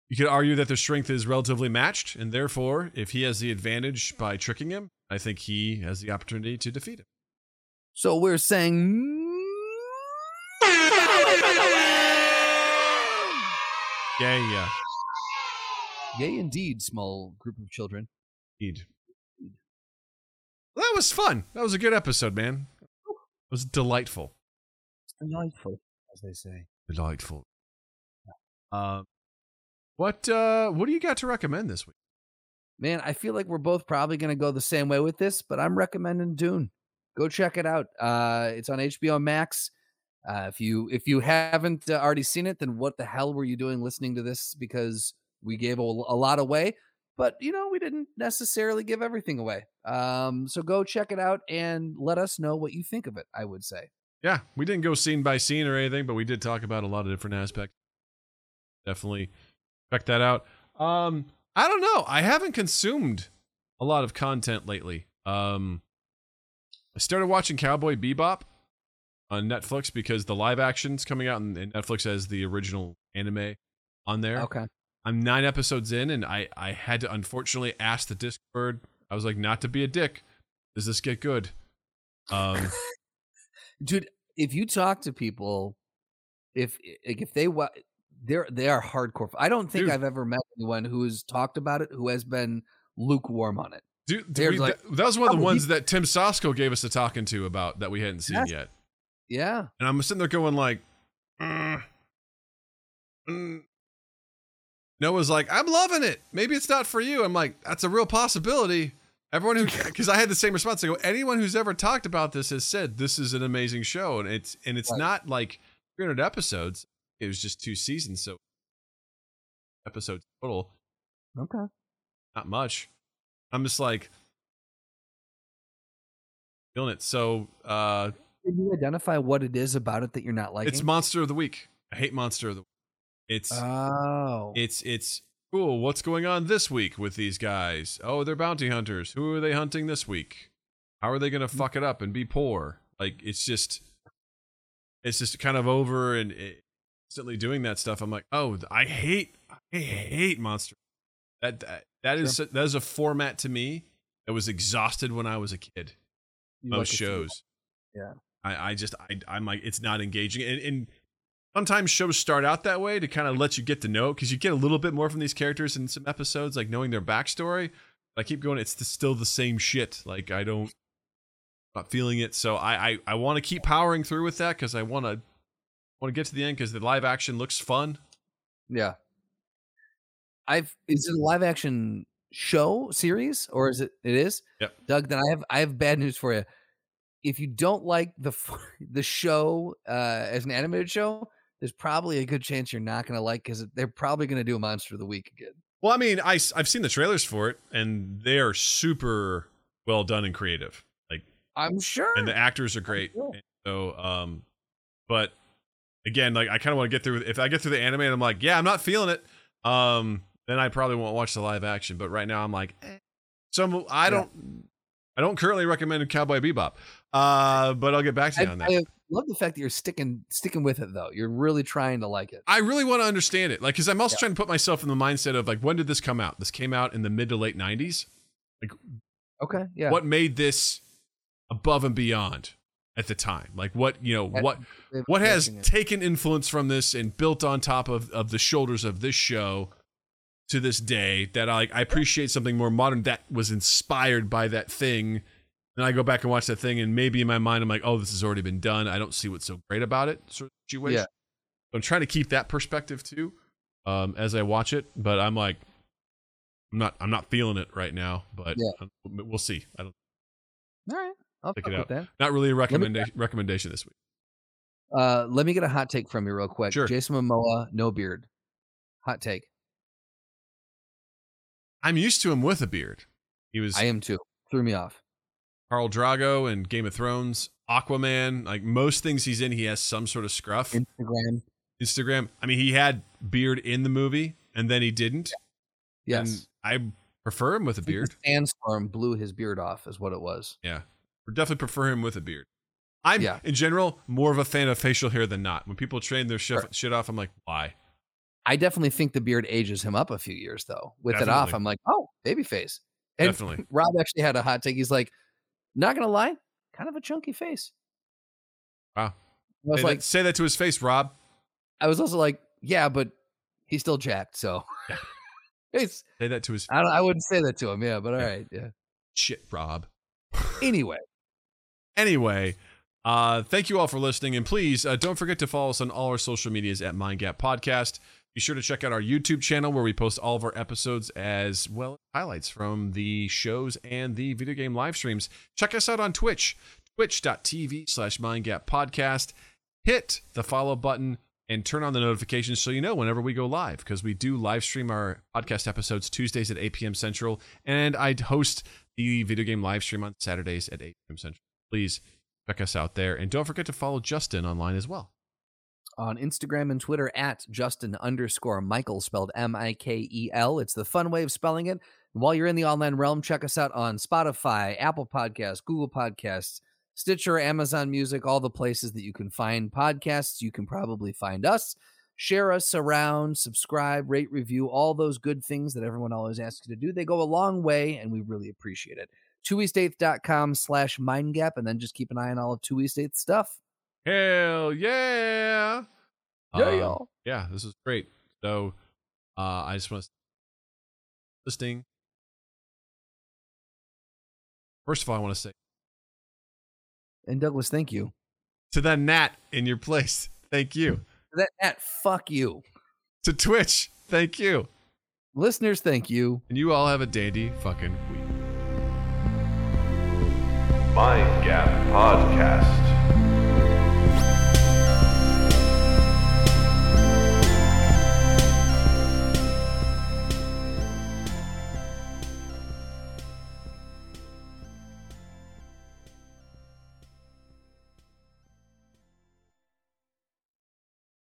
you could argue that their strength is relatively matched, and therefore, if he has the advantage by tricking him, I think he has the opportunity to defeat him. So we're saying. Yeah, yeah, Yay, indeed, small group of children. indeed. Well, that was fun. That was a good episode, man. It was delightful. Delightful, as they say. delightful. Uh, what uh, what do you got to recommend this week? Man, I feel like we're both probably going to go the same way with this, but I'm recommending Dune. Go check it out. Uh, it's on HBO Max. Uh, if you if you haven't uh, already seen it, then what the hell were you doing listening to this? Because we gave a, a lot away, but you know we didn't necessarily give everything away. Um, so go check it out and let us know what you think of it. I would say. Yeah, we didn't go scene by scene or anything, but we did talk about a lot of different aspects. Definitely check that out. Um, I don't know. I haven't consumed a lot of content lately. Um, I started watching Cowboy Bebop on Netflix because the live action's coming out, and, Netflix has the original anime on there. Okay. I'm nine episodes in, and I I had to unfortunately ask the Discord. I was like, not to be a dick. Does this get good? Um, dude if you talk to people if like if they wa- they're they are hardcore. I don't think Dude. I've ever met anyone who has talked about it who has been lukewarm on it. Dude, we- like, that, that was one of the "Oh, ones that Tim Sasko gave us a talking to about that we hadn't seen Yes. yet. Yeah, And I'm sitting there going like, "Mm, mm." Noah's like, I'm loving it. Maybe it's not for you. I'm like, that's a real possibility. Everyone who, because I had the same response. I go, anyone who's ever talked about this has said this is an amazing show, and it's and it's Right. not like 300 episodes. It was just two seasons, so episodes total, okay. not much. I'm just like feeling it. So uh Can you identify what it is about it that you're not liking? it's Monster of the Week. I hate Monster of the Week. It's oh, it's it's cool. What's going on this week with these guys? Oh, they're bounty hunters. Who are they hunting this week? How are they going to mm. fuck it up and be poor? Like it's just it's just kind of over and it, instantly doing that stuff. I'm like, "Oh, I hate I hate Monster." That that, that is that is a format to me that was exhausted when I was a kid You most like shows. Yeah. I, I just I I'm like it's not engaging and, and sometimes shows start out that way to kind of let you get to know because you get a little bit more from these characters in some episodes, like knowing their backstory. I keep going, it's the, still the same shit. Like I don't not feeling it. So I I, I want to keep powering through with that because I want to want to get to the end because the live action looks fun. Yeah. I've is it a live action show series or is it it is? Yep. Doug, then I have I have bad news for you. If you don't like the the show uh as an animated show, there's probably a good chance you're not going to like cuz they're probably going to do a monster of the week again. Well, I mean, I I've seen the trailers for it and they are super well done and creative. Like I'm sure. and the actors are great. So, um, but again, like I kind of want to get through. If I get through the anime and I'm like, yeah, I'm not feeling it, um, then I probably won't watch the live action. But right now, I'm like, eh. so I'm, I don't, I don't currently recommend Cowboy Bebop. Uh, but I'll get back to I, you on that. I love the fact that you're sticking sticking with it though. You're really trying to like it. I really want to understand it, like, because I'm also Yeah. trying to put myself in the mindset of like, when did this come out? This came out in the mid to late '90s. Like, Okay. Yeah. What made this above and beyond at the time? Like, what you know, That- what what has it. taken influence from this and built on top of, of the shoulders of this show to this day that I I appreciate something more modern that was inspired by that thing. Then I go back and watch that thing, and maybe in my mind I'm like, oh, this has already been done. I don't see what's so great about it. Sort of situation. Yeah. I'm trying to keep that perspective too, um, as I watch it. But I'm like, I'm not I'm not feeling it right now. But Yeah. we'll see. I don't All right. I'll Check it with that. not really a me- recommendation recommendation this week. Uh, let me get a hot take from you real quick. Sure. Jason Momoa, no beard. Hot take. I'm used to him with a beard. He was I am too. Threw me off. Khal Drogo and Game of Thrones, Aquaman, like most things he's in, he has some sort of scruff. Instagram. Instagram. I mean, he had beard in the movie and then he didn't. Yes. And I prefer him with a beard. Sandstorm blew his beard off, is what it was. Yeah. I definitely prefer him with a beard. I'm, Yeah. in general, more of a fan of facial hair than not. When people train their shit, Sure. shit off, I'm like, why? I definitely think the beard ages him up a few years, though. With it off, I'm like, oh, baby face. And Definitely. Rob actually had a hot take. He's like, not gonna lie, kind of a chunky face. Wow. I was Say, like, that, say that to his face, Rob. I was also like, yeah, but he's still jacked, so it's. Say that to his I. I wouldn't say that to him. Yeah, but all Yeah. right. Yeah. shit, Rob. Anyway, Anyway, uh, thank you all for listening, and please uh, don't forget to follow us on all our social medias at Mind Gap Podcast. Be sure to check out our YouTube channel where we post all of our episodes as well as highlights from the shows and the video game live streams. Check us out on Twitch, twitch.tv slash mindgap podcast. Hit the follow button and turn on the notifications so you know whenever we go live because we do live stream our podcast episodes Tuesdays at 8 p.m. Central, and I host the video game live stream on Saturdays at 8 p.m. Central. Please check us out there, and don't forget to follow Justin online as well. On Instagram and Twitter at Justin underscore Mikel, spelled M I K E L. It's the fun way of spelling it. While you're in the online realm, check us out on Spotify, Apple Podcasts, Google Podcasts, Stitcher, Amazon Music, all the places that you can find podcasts. You can probably find us. Share us around, subscribe, rate, review, all those good things that everyone always asks you to do. They go a long way, and we really appreciate it. TwoEastEighth.com slash mindgap, and then just keep an eye on all of Two stuff. Hell yeah! Yeah, Um, y'all. yeah, this is great. So uh, I just want to listening. First of all, I want to say And Douglas, thank you. to that Nat in your place, thank you. That, that fuck you. To Twitch, thank you. Listeners, thank you. And you all have a dandy fucking week. Mind Gap Podcast.